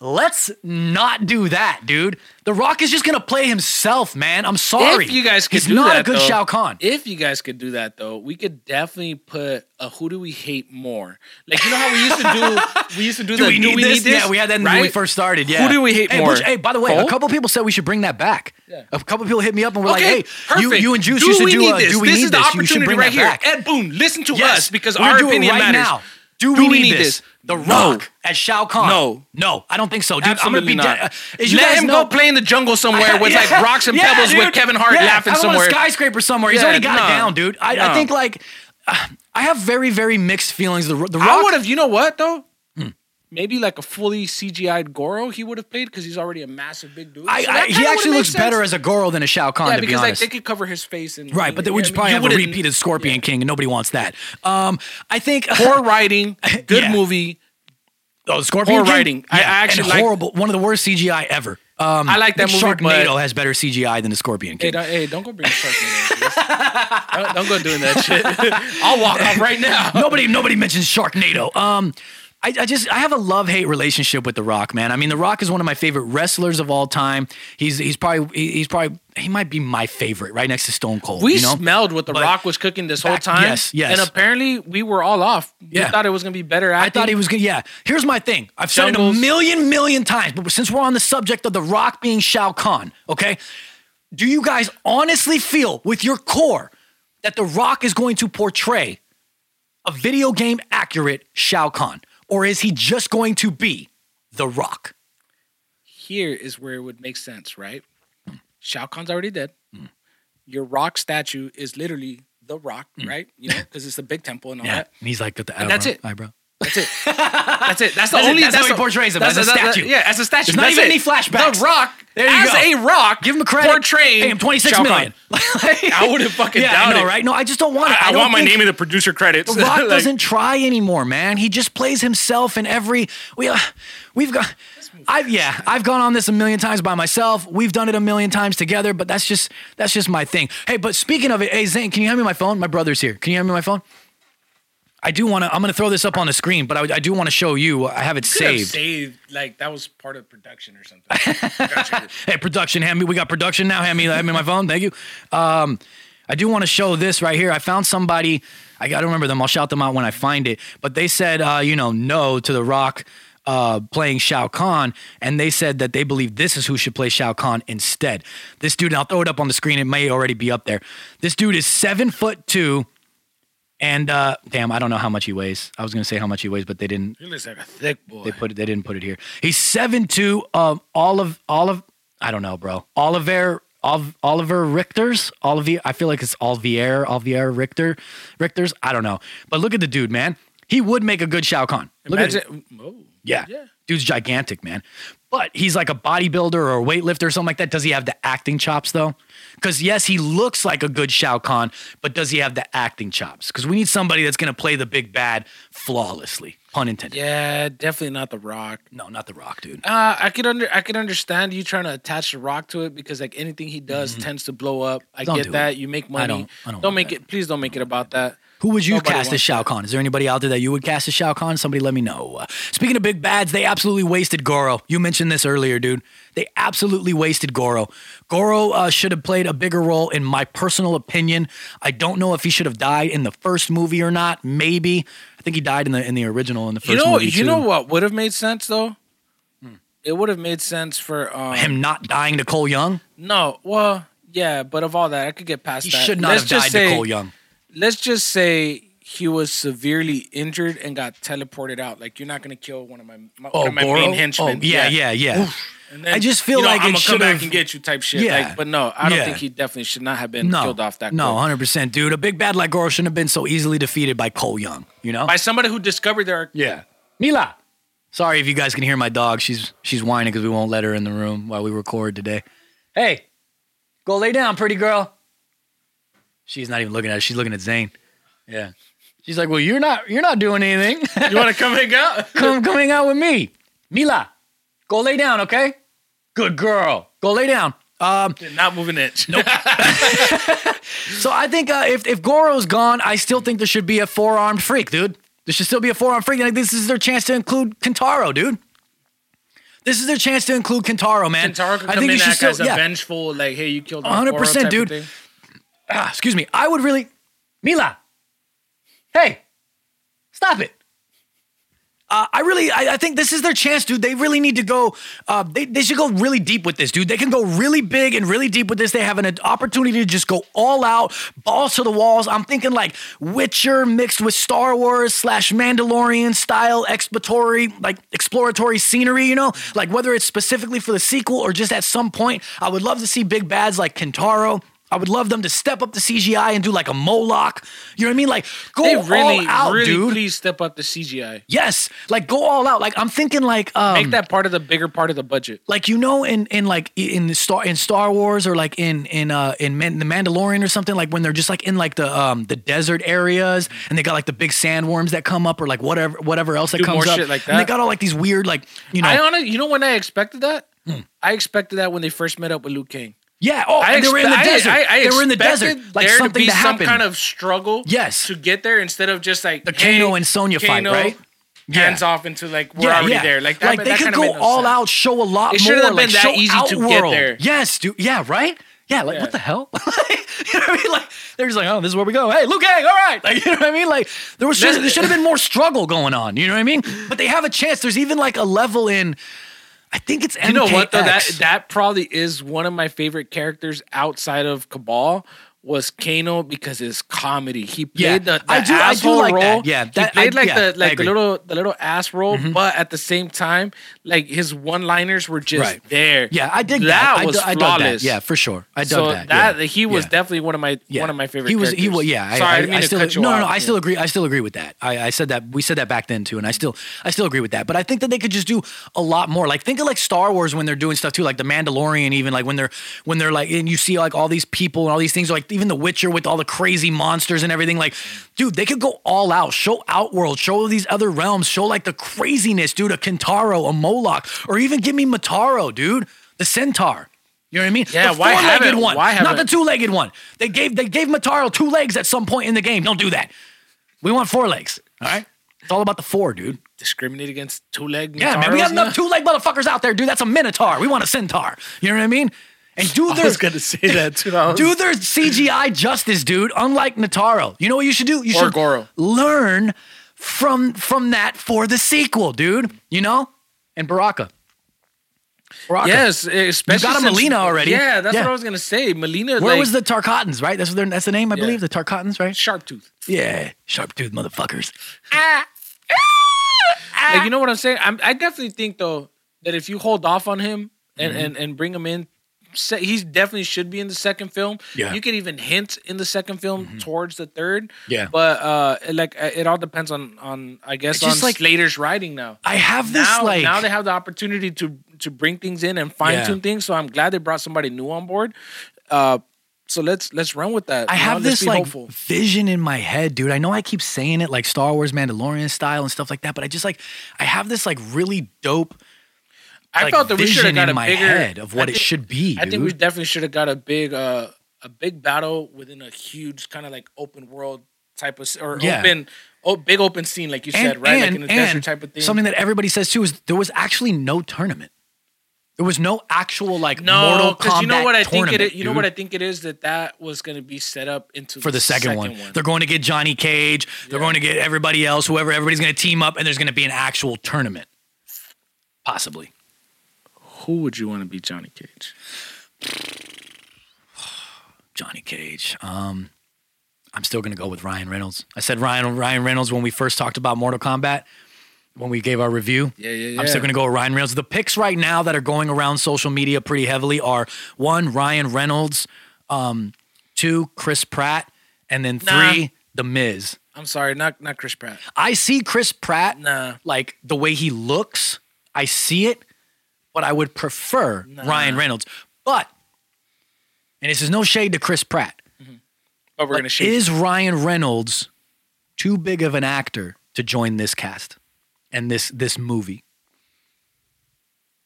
let's not do that, dude. The Rock is just gonna play himself, man. I'm sorry. If you guys could He's do not that, a good though, Shao Kahn. If you guys could do that though, we could definitely put a who do we hate more? Like you know how we used to do we used to do, do the we, do need, we this? need this? Yeah, we had that when we first started. Yeah. Who do we hate hey, more? Which, hey, by the way, Cole? a couple people said we should bring that back. Yeah. A couple people hit me up and were Okay, like, "Hey, you, perfect. you and Juice do used to do a this? do we need this need is the this? You should opportunity bring right that here. back." Ed Boon, listen to Yes, us because our opinion right matters. now. Do, Do we, we need, this? this? The No. Rock as Shao Kahn? No. no, I don't think so, dude. Absolutely I'm gonna be not. dead. Let him know, go play in the jungle somewhere with like rocks and yeah, pebbles dude. with Kevin Hart Yeah, laughing him on a somewhere. skyscraper somewhere. He's Yeah, already got no, it down, dude. I, I think like uh, I have very very mixed feelings. The the I Rock. would have, you know what though? Maybe like a fully CGI'd Goro he would have played because he's already a massive big dude. I, So I, he actually looks made better as a Goro than a Shao Kahn, yeah, to be because like they could cover his face and right, but then we just probably have a wouldn't- repeat of Scorpion King, and nobody wants that. Um, I think Poor writing, good Yeah. movie. oh, Scorpion poor King? writing. I- I actually like- horrible. One of the worst CGI ever. Um, I like that movie, Sharknado but- has better CGI than the Scorpion Hey, King. don't, hey, don't go bring Sharknado don't, don't go doing that shit. I'll walk off right now. nobody nobody mentions Sharknado. Um I, I just I have a love hate relationship with The Rock, man. I mean, The Rock is one of my favorite wrestlers of all time. He's he's probably he- he's probably he might be my favorite, right next to Stone Cold. We you know? smelled what The But Rock was cooking this whole time. yes, yes. And apparently we were all off. Yeah. We thought it was gonna be better I thought he was gonna. Yeah. Here's my thing. I've said it a million, million times, but since we're on the subject of The Rock being Shao Kahn, okay, do you guys honestly feel with your core that The Rock is going to portray a video game accurate Shao Kahn, or is he just going to be The Rock? here is where it would make sense, right? Hmm. Shao Kahn's already dead. Hmm. Your rock statue is literally the rock, hmm. right? You know, because it's the big temple and all Yeah, that. and he's like got the eyebrow. That's it. eyebrow. That's it. That's it. That's the That's it. only. That's how he portrays him, that's as a statue. yeah, as a statue. There's not even it. any flashbacks. The Rock, There you as go. a Rock, Give him a credit. portraying Pay him twenty six million. I wouldn't fucking yeah, doubt I know, right? No, I just don't want it. I, I want my name in the producer credits. The Rock Like, doesn't try anymore, man. He just plays himself in every. We, uh, we've got. I've yeah, I've gone on this a million times by myself. We've done it a million times together, but that's just that's just my thing. Hey, but speaking of it, hey Zane, can you hand me my phone? My brother's here. Can you hand me my phone? I do want to. I'm going to throw this up on the screen, but I, I do want to show you. I have it Could have saved. saved. Like that was part of production or something. Production. Hey, production, hand me. We got production now. Hand me, hand me my phone. Thank you. Um, I do want to show this right here. I found somebody. I got to remember them. I'll shout them out when I find it. But they said, uh, you know, no to the Rock uh, playing Shao Kahn, and they said that they believe this is who should play Shao Kahn instead. This dude, I'll throw it up on the screen. It may already be up there. This dude is seven foot two. And uh, damn, I don't know how much he weighs. I was gonna say how much he weighs, but they didn't. He looks like a thick boy. They put it. They didn't put it here. He's seven two. Of Olive Olive. I don't know, bro. Oliver. Ol- Oliver Richter's. Olivier. I feel like it's Olivier. Olivier Richter. Richter's. I don't know. But look at the dude, man. He would make a good Shao Kahn. Look at it. Oh, Yeah. Yeah. Dude's gigantic, man. But he's like a bodybuilder or a weightlifter or something like that. Does he have the acting chops though? Because yes, he looks like a good Shao Kahn, but does he have the acting chops? Because we need somebody that's gonna play the big bad flawlessly. Pun intended. Yeah, definitely not the Rock. No, not the Rock, dude. Uh, I could under I could understand you trying to attach the Rock to it because like anything he does tends to blow up. I Mm-hmm. Don't get that. it. You make money. I don't- I don't want make that. it. Please don't make it about that. Who would you Nobody cast as Shao. Kahn? Is there anybody out there that you would cast as Shao Kahn? Somebody let me know. Uh, speaking of big bads, they absolutely wasted Goro. You mentioned this earlier, dude. They absolutely wasted Goro. Goro uh, should have played a bigger role, in my personal opinion. I don't know if he should have died in the first movie or not. Maybe. I think he died in the in the original in the first You know. movie You too. know what would have made sense though. It would have made sense for um, Him not dying to Cole Young. No, well, yeah, but of all that, I could get past He that. should not Let's have just died say, to Cole Young. Let's just say he was severely injured and got teleported out. Like you're not gonna kill one of my, my Oh, one of my Goro? main henchmen. Oh, yeah, yeah, yeah. And then, I just feel you know, like I'm it gonna come back and get you type shit. Yeah. Like, but no, I don't Yeah. think he definitely should not have been No, killed off that. no, hundred percent, dude. A big bad like Goro shouldn't have been so easily defeated by Cole Young. You know, by somebody who discovered their Yeah. Mila. Sorry if you guys can hear my dog. She's she's whining because we won't let her in the room while we record today. Hey, go lay down, pretty girl. She's not even looking at us. She's looking at Zane. Yeah. She's like, well, you're not you're not doing anything. You want to come hang out? come come hang out with me. Mila, go lay down, okay? Good girl. Go lay down. Um, not moving an inch. Nope. so I think uh, if if Goro's gone, I still think there should be a four armed freak, dude. There should still be a four armed freak, I think this is their chance to include Kintaro, dude. This is their chance to include Kintaro, man. Kintaro could I come think in should still, as a yeah. vengeful, like, hey, you killed 100%, Goro type of dude. Ah, excuse me. I would really, Mila. Hey, stop it. Uh, I really, I, I think this is their chance, dude. They really need to go. Uh, they, they should go really deep with this, dude. They can go really big and really deep with this. They have an opportunity to just go all out, balls to the walls. I'm thinking like Witcher mixed with Star Wars slash Mandalorian style exploratory, like exploratory scenery. You know, like whether it's specifically for the sequel or just at some point. I would love to see big bads like Kintaro. I would love them to step up the CGI and do like a Moloch. You know what I mean? Like go They really, all out, really, dude. please step up the CGI. Yes, like go all out. Like I'm thinking like um, Make that part of the bigger part of the budget. like you know in in like in the star in Star Wars or like in in uh in Man, the Mandalorian or something like when they're just like in like the um the desert areas and they got like the big sandworms that come up or like whatever whatever else that Do comes up like and they got all like these weird like you know I honestly, you know when I expected that? Hmm. I expected that when they first met up with Liu Kang. Yeah oh I and they were in the I- desert I, I they were in the desert like there something to be to some kind of struggle. Yes. to get there instead of just like the hey, Kano and Sonya fight right Hands off into like we're already there. Like that, they that could go no all sense. out, show a lot It more. shouldn't have like, been that show easy to get there. Yes, dude. Yeah, right. Yeah, like Yeah. what the hell? you know what I mean? Like they're just like, oh, this is where we go. Hey, Liu Kang, all right. Like you know what I mean? Like there was should, there should have been more struggle going on. You know what I mean? But they have a chance. There's even like a level in. I think it's MKX. You know what though? That that probably is one of my favorite characters outside of Kabal. Was Kano because his comedy. He played Yeah, the, the I do- I do asshole like role. that. Yeah, he played I- like yeah, the like the. Mm-hmm. little the little ass role, but at the same time, like his one liners were just Right. there. Yeah, I did that. that. I, was d- I dug flawless. that. Yeah, for sure. I dug so that. that, yeah. he was definitely one of my one of my favorite. He was. He was. Yeah. Sorry, I, I, didn't mean to still, cut you no, off. no, no. I still agree. I still agree with that. I, I said that. We said that back then too, and I still, I still agree with that. But I think that they could just do a lot more. Like think of like Star Wars when they're doing stuff too, like the Mandalorian. Even like when they're when they're like, and you see like all these people and all these things, like even The Witcher with all the crazy monsters and everything. Like, dude, they could go all out. Show Outworld. Show these other realms. Show like the craziness, dude. A Kintaro, a Moloch, or even give me Motaro, dude, the Centaur. You know what I mean? Yeah, the why four-legged haven't- one, why not the two-legged one. They gave they gave Motaro two legs at some point in the game. Don't do that. We want four legs. All right. It's all about the four, dude. discriminate against two-legged. Yeah, man. We got enough two-legged motherfuckers out there, dude. That's a Minotaur. We want a Centaur. You know what I mean? And do I their was gonna say that too. Was- do their CGI justice, dude. Unlike Motaro, you know what you should do? You Or should Goro. learn from from that for the sequel, dude. You know, and Baraka. Baraka. Yes, especially got a Mileena already. Yeah, that's Yeah. what I was gonna say. Mileena, Where like, was the Tarkatans, right? That's what that's the name, I Yeah. believe. The Tarkatans, right? sharp tooth? Yeah, sharp tooth motherfuckers. Like you know what I'm saying? I'm, I definitely think though that if you hold off on him and Mm-hmm. and, and bring him in, se- he definitely should be in the second film. Yeah. Mm-hmm. you could even hint in the second film towards the third. Yeah. but uh, like uh, it all depends on on I guess It's on just like- Slater's writing now. I have this now, like now they have the opportunity to to bring things in and fine tune Yeah. things. So I'm glad they brought somebody new on board. Uh, so let's let's run with that. I you know? have this like hopeful. vision in my head, dude. I know I keep saying it like Star Wars Mandalorian style and stuff like that, but I just like I have this like really dope I like, felt that we should vision have got in a my bigger head of what I it should be. I think we definitely should have got a big uh a big battle within a huge kind of like open world type of or Yeah. open oh big open scene like you and, said right like and- in the desert type of thing. Something that everybody says too is there was actually no tournament. There was no actual like no, Mortal because you know Kombat what I think it is. You know what I think it is that that was going to be set up into for the second, one. They're going to get Johnny Cage. They're going to get everybody else, whoever. Everybody's going to team up, and there's going to be an actual tournament, possibly. Who would you want to be Johnny Cage? Johnny Cage. Um, I'm still going to go with Ryan Reynolds. I said Ryan Ryan Reynolds when we first talked about Mortal Kombat. When we gave our review, Yeah, yeah, yeah. I'm still going to go with Ryan Reynolds. The picks right now that are going around social media pretty heavily are one, Ryan Reynolds, um, two, Chris Pratt, and then Nah. three, The Miz. I'm sorry, not not Chris Pratt. I see Chris Pratt Nah. like the way he looks. I see it, but I would prefer Ryan Reynolds. But and this is no shade to Chris Pratt. But we're But gonna shoot. is Ryan Reynolds too big of an actor to join this cast and this this movie?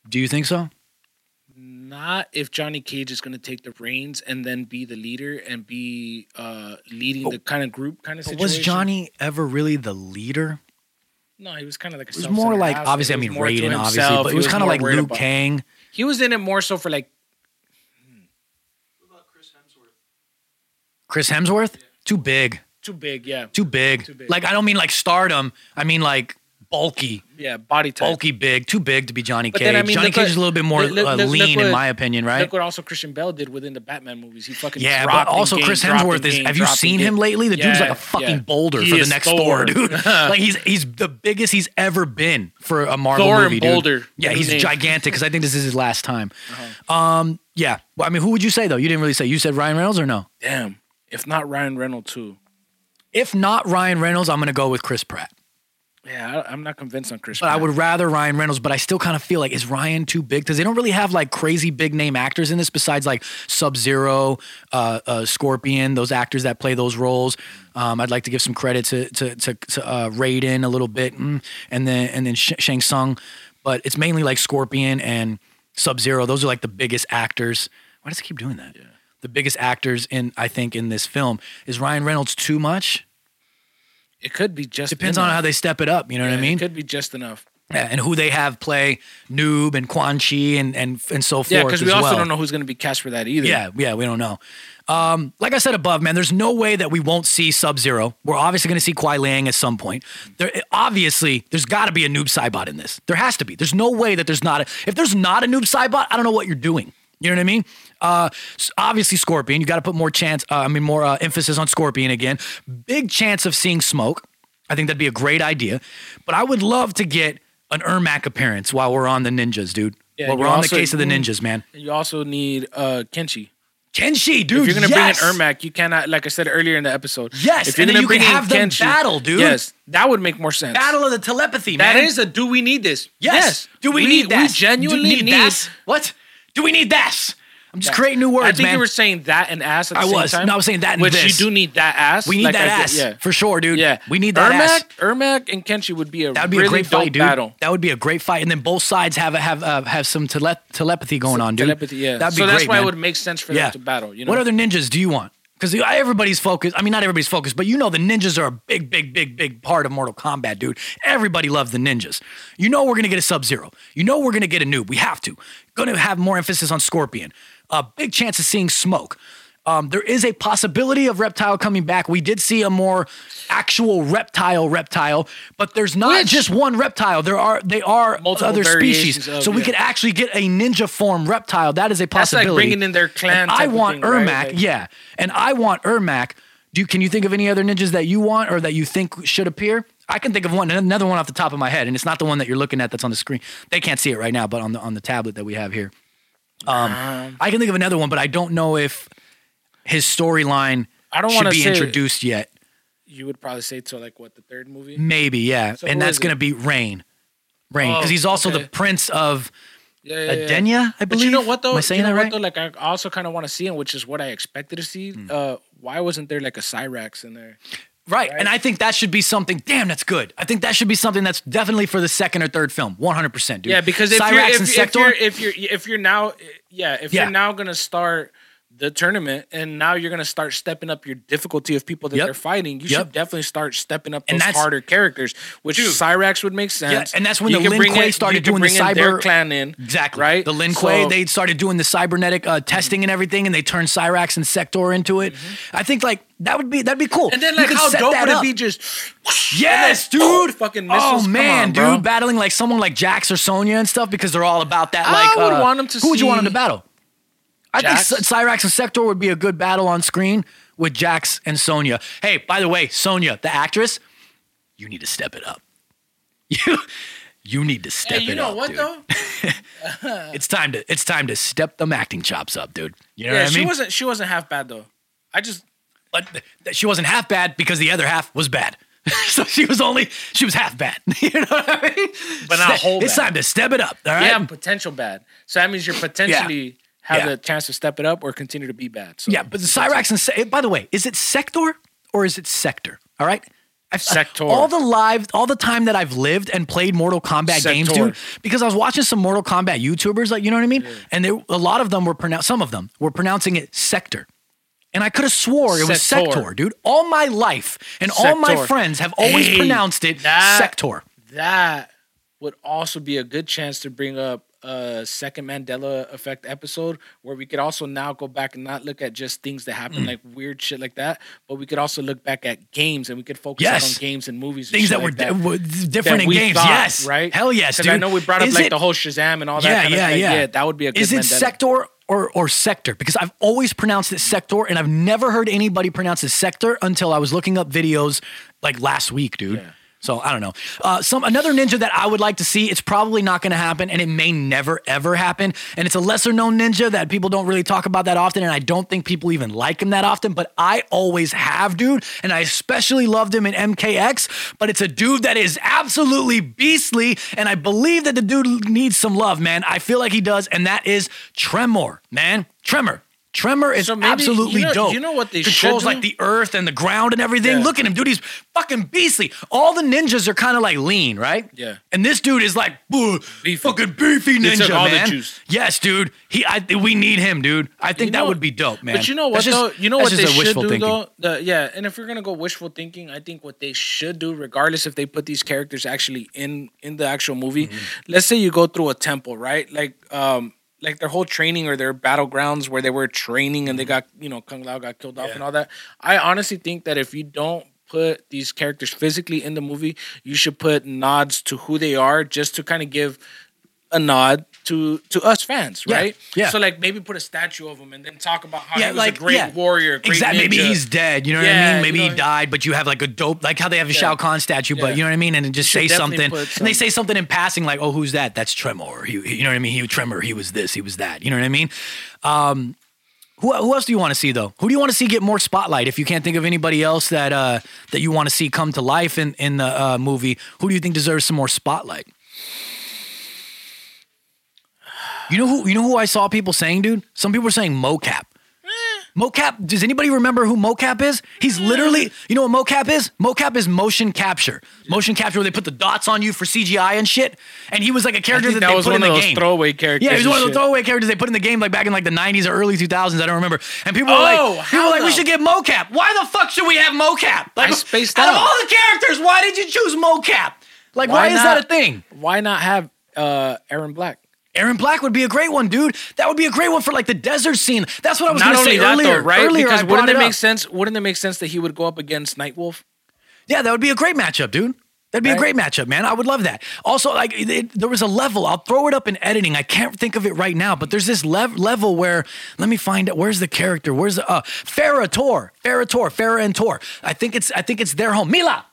Do you think so? not if Johnny Cage is going to take the reins and then be the leader and be uh leading the kind of group kind of But situation. was Johnny ever really the leader? No, he was kind of like a. It was more like obviously, I mean Raiden, obviously, but it was, kind of like Liu Kang. He was in it more so for like. What about Chris Hemsworth, Chris Hemsworth, yeah. too big, Too big, yeah. too big. Too big. Like I don't mean like stardom. I mean like bulky, Yeah, body type. bulky, big, too big to be Johnny But Cage. then, I mean, Johnny Cage what- is a little bit more look- uh, look- look lean, in my opinion, right? Look what also Christian Bale did within the Batman movies. He fucking Yeah, but also gained, Chris Hemsworth is. gained, Have you seen him gained. lately? The dude's Yeah, like a fucking yeah. boulder He for the next Thor. Thor, dude. like he's he's the biggest he's ever been for a Marvel Thor and movie, dude. Boulder. Yeah, he's name. gigantic because I think this is his last time. Uh-huh. Um, yeah. Well, I mean, who would you say though? You didn't really say. You said Ryan Reynolds or no? Damn. If not Ryan Reynolds too. If not Ryan Reynolds, I'm gonna go with Chris Pratt. Yeah, I'm not convinced on Chris. But I would rather Ryan Reynolds, but I still kind of feel like is Ryan too big because they don't really have like crazy big name actors in this besides like Sub Zero, uh, uh, Scorpion, those actors that play those roles. Um, I'd like to give some credit to to to, to uh, Raiden a little bit, mm, and then and then Sh- Shang Tsung, but it's mainly like Scorpion and Sub Zero. Those are like the biggest actors. Why does it keep doing that? The biggest actors in I think in this film is Ryan Reynolds too much. It could be just Depends enough. on how they step it up. You know what I mean? It could be just enough. Yeah, and who they have play Noob and Quan Chi and and and so forth. Yeah, because we also well. don't know who's going to be cast for that either. Yeah, yeah, we don't know. Um, like I said above, man, there's no way that we won't see Sub Zero. We're obviously going to see Kuai Liang at some point. There, obviously, there's got to be a Noob Saibot in this. There has to be. There's no way that there's not. A, if there's not a Noob Saibot, I don't know what you're doing. You know what I mean? Uh, obviously, Scorpion. You got to put more chance. Uh, I mean, more uh, emphasis on Scorpion again. Big chance of seeing Smoke. I think that'd be a great idea. But I would love to get an Ermac appearance while we're on the ninjas, dude. Yeah, while we're on the case of the ninjas, man. You also need uh Kenshi. Kenshi, dude. if you're gonna yes. bring an Ermac, you cannot, like I said earlier in the episode. Yes, if you're and gonna you bring can have them Kenshi, battle, dude. Yes, that would make more sense. Battle of the telepathy, man. is a. Do we need this? yes. Do we, need that? We genuinely we need. that? What? Do we need that? I'm just creating new words, I think man. you were saying that and ass at the I same was. time. No, I was saying that and Which this. you do need that ass. we need Like that I ass yeah. for sure, dude. Yeah, we need that Ermac, ass. Ermac and Kenshi would be a That would be really a great fight, dude. battle. That would be a great fight, and then both sides have have uh, have some tele- telepathy going on, dude. Telepathy, yeah. That'd be so that's why man. it would make sense for yeah. them to battle. You know, What other ninjas do you want? Because everybody's focused. I mean, not everybody's focused, but you know the ninjas are a big, big, big, big part of Mortal Kombat, dude. Everybody loves the ninjas. You know we're gonna get a Sub Zero. You know we're gonna get a noob. We have to. Gonna have more emphasis on Scorpion. A big chance of seeing Smoke. Um, there is a possibility of Reptile coming back. We did see a more actual reptile reptile, but there's not Which- just one reptile. There are they are Multiple other species. of- so we yeah. could actually get a ninja form reptile. That is a That's like possibility. bringing in their clan I want thing, right? Ermac, Like- yeah, and I want Ermac. Do you, can you think of any other ninjas that you want or that you think should appear? I can think of one, another one off the top of my head, and it's not the one that you're looking at that's on the screen. They can't see it right now, but on the on the tablet that we have here, um, I can think of another one, but I don't know if his storyline I don't should be introduced yet. you would probably say to like what the third movie. Maybe, yeah, So and that's going to it? be Rain, Rain, because Oh, he's also the prince of Yeah, yeah, yeah. Edenia, I But believe. you know what though? Am I saying you know that what, right? though? Like I also kind of want to see him, which is what I expected to see. Hmm. Uh, why wasn't there like a Cyrax in there? Right. And I think that should be something. Damn, that's good. I think that should be something that's definitely for the second or third film. 100%, dude. Yeah, because if Cyrax you're and if, if Sector, you're if you're if you're now yeah if Yeah. you're now gonna start the tournament and now you're gonna start stepping up your difficulty of people that Yep. they're fighting, you Yep. should definitely start stepping up And those harder characters, which Cyrax would make sense. and that's when You the Lin Kuei in- started doing the cyber- clan in exactly. right. The Lin Kuei, So- they started doing the cybernetic uh, testing and everything, and they turned Cyrax and Sector into it. I think like that would be that'd be cool. Mm-hmm. and then like how dope would it be just Yes, dude. oh, fucking missiles. Oh man, on, dude, battling like someone like Jax or Sonya and stuff because they're all about that. I Like, would uh, want 'em to Who would you want them to battle? I Jax. think Cyrax and Sector would be a good battle on screen with Jax and Sonya. Hey, by the way, Sonya, the actress, you need to step it up. You, you need to step Hey, you it know up, what dude. though? It's time to it's time to step them acting chops up, dude. You know yeah, what I mean? she wasn't she wasn't half bad though. I just but she wasn't half bad because the other half was bad. so she was only she was half bad. you know what I mean? But not whole It's bad. time to step it up. All right. yeah, potential bad. So that means you're potentially have Yeah. the chance to step it up or continue to be bad. So Yeah, but the Cyrax and Se- eh, by the way, is it Sector or is it Sector? All right. I've, Sector. all the live, all the time that I've lived and played Mortal Kombat games, dude, because I was watching some Mortal Kombat YouTubers, like you know what I mean, and they, a lot of them were pronounced. Some of them were pronouncing it Sector, and I could have swore it was Sector. Sector, dude. All my life, and all my friends have always Hey, pronounced it that- Sector. that would also be a good chance to bring up a second Mandela effect episode where we could also now go back and not look at just things that happen Mm. like weird shit like that, but we could also look back at games and we could focus Yes. on games and movies. and Things that were like di- were that different in we games. thought, yes, right? Hell yes, dude. Because I know we brought up Is like it- the whole Shazam and all that. yeah, kind of, yeah, like, yeah, That would be a good Is it Mandela. sector or or sector? Because I've always pronounced it sector, and I've never heard anybody pronounce it sector until I was looking up videos like last week, dude. Yeah. So I don't know. Uh, some another ninja that I would like to see. It's probably not going to happen, and it may never ever happen. And it's a lesser known ninja that people don't really talk about that often, and I don't think people even like him that often. But I always have, dude, and I especially loved him in MKX. But it's a dude that is absolutely beastly, and I believe that the dude needs some love, man. I feel like he does, and that is Tremor, man. Tremor. Tremor is So maybe- absolutely you know- dope. you know what they should controls like the earth and the ground and everything. Yeah. Look at him, dude. He's fucking beastly. All the ninjas are kind of like lean, right? Yeah. And this dude is like "Ugh, Beefy. fucking beefy ninja, all the man. juice. Yes, dude. He, I, we need him, dude. I think You that would be dope, man. But you know what just- though? You know what they should do thinking. though? The, yeah, and if you're gonna go wishful thinking, I think what they should do, regardless if they put these characters actually in in the actual movie, Mm-hmm. let's say you go through a temple, right? Like um like their whole training or their battlegrounds where they were training and they got you know Kung Lao got killed off Mm-hmm. Yeah. and all that. I honestly think that if you don't put these characters physically in the movie, you should put nods to who they are just to kind of give a nod to to us fans, Yeah, right? yeah. So like maybe put a statue of him and then talk about how Yeah, he was like a great yeah. warrior, great exactly. Maybe he's dead. You know what I mean? Maybe you he died, but you have like a dope, like how they have a. Shao Kahn statue, but you know what I mean? And then just say definitely something, and they say something in passing, like, "Oh, who's that? That's Tremor." He, you know what I mean? He was Tremor. He was this. He was that. You know what I mean? Um, who, who else do you want to see though? Who do you want to see get more spotlight? If you can't think of anybody else that uh, that you want to see come to life in in the uh, movie, who do you think deserves some more spotlight? You know who? You know who I saw people saying, dude. Some people were saying mocap. Mocap. Does anybody remember who mocap is? He's literally. You know what mocap is? Mocap is motion capture. Motion capture where they put the dots on you for CGI and shit. And he was like a character that, that they was put one in of the those game. throwaway characters. Yeah, he was one of the shit. throwaway characters they put in the game like back in like the 90s or early 2000s. I don't remember. And people were Oh, like, people were like, we should get mocap. Why the fuck should we have mocap? Like, I spaced out. of all the characters, why did you choose mocap? Like, why, Why is that a thing? Why not have uh, Erron Black? Erron Black would be a great one, dude. That would be a great one for like the desert scene. That's what I was Not going to only say that, earlier. though, right? Earlier, because I wouldn't it it make up. sense? Wouldn't it make sense that he would go up against Nightwolf? Yeah, that would be a great matchup, dude. That'd be a great matchup, man. I would love that. Also, like it, it- there was a level. I'll throw it up in editing. I can't think of it right now, but there's this lev- level where let me find out. Where's the character? Where's the uh, Farah Tor? Farah Tor. Farah and Tor. I think it's I think it's their home. Mila,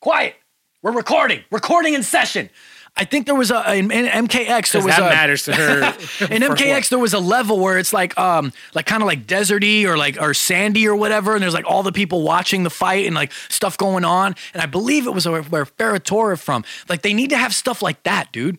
quiet. We're recording. Recording in session. I think there was a in, in MKX. There was that a, matters to her. in MKX, what? there was a level where it's like, um, like kind of like deserty or like or sandy or whatever, and there's like all the people watching the fight and like stuff going on. And I believe it was where, where Ferratora from. Like they need to have stuff like that, dude.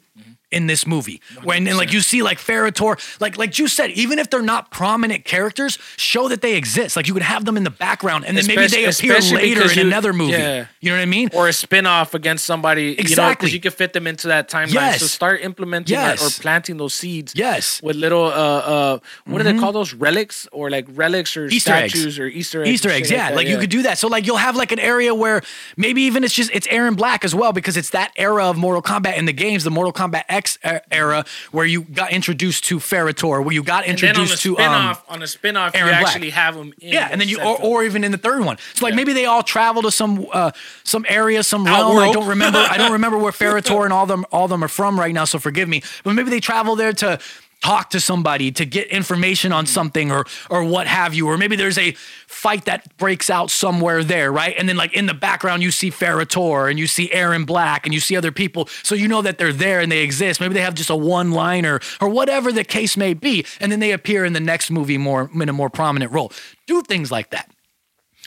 In this movie, when and like you see like Ferrator, like like you said, even if they're not prominent characters, show that they exist. Like you could have them in the background, and then maybe they appear later in you- another movie. yeah. You know what I mean? or a spin-off against somebody, you know, Exactly. because you can fit them into that timeline. Yes. So start implementing or- Yes. or, planting those seeds. Yes. With little, uh, uh, what do they call those? Relics or like relics or Easter eggs. or Easter eggs. Easter eggs, yeah. that, Like you could do that. So like you'll have like an area where maybe even it's just it's Erron Black as well because it's that era of Mortal Kombat in the games, the Mortal Kombat X e- era where you got introduced to Ferrator, where you got And then on a introduced to um, on a spin-off, you Black. actually have them in. yeah, and then you or, or even in the third one. So like maybe they all travel to some uh some area, some realm. I don't remember. I don't remember where Ferrator and all them all them are from right now. So forgive me. But maybe they travel there to talk to somebody to get information on mm-hmm. something or or what have you. Or maybe there's a fight that breaks out somewhere there, right? And then like in the background you see Ferrator and you see Erron Black and you see other people, so you know that they're there and they exist. Maybe they have just a one liner or whatever the case may be, and then they appear in the next movie more in a more prominent role. Do things like that.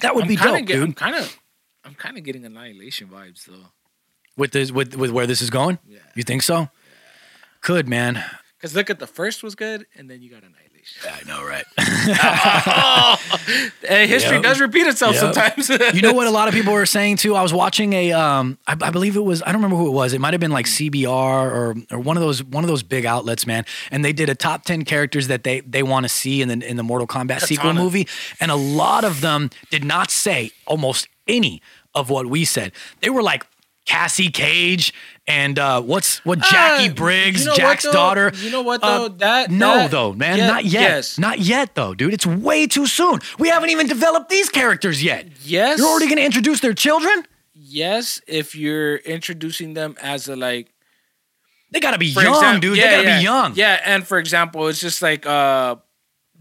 That would I'm be kinda dope, get- I'm dude. kind of, I'm kind of getting Annihilation vibes though. With this, with with where this is going, Yeah. you think so? Could man. Because look at the first was good, and then you got Annihilation. I know, right? Hey, history Yep. does repeat itself Yep. sometimes. you know what a lot of people were saying too i was watching a um I, I believe it was i don't remember who it was it might have been like cbr or or one of those one of those big outlets man and they did a top 10 characters that they they want to see in the in the mortal kombat sequel movie and a lot of them did not say almost any of what we said they were like Cassie Cage and uh, what's what Jackie Uh, Briggs, you know Jax's though? daughter. You know what, Uh, though? That- no that- though, man, yeah, not yet, yes. not yet though, dude. It's way too soon. We haven't even developed these characters yet. Yes. You're already gonna introduce their children. yes, if you're introducing them as a like They gotta be young, dude. yeah, they gotta yeah. be young. Yeah, and for example, it's just like uh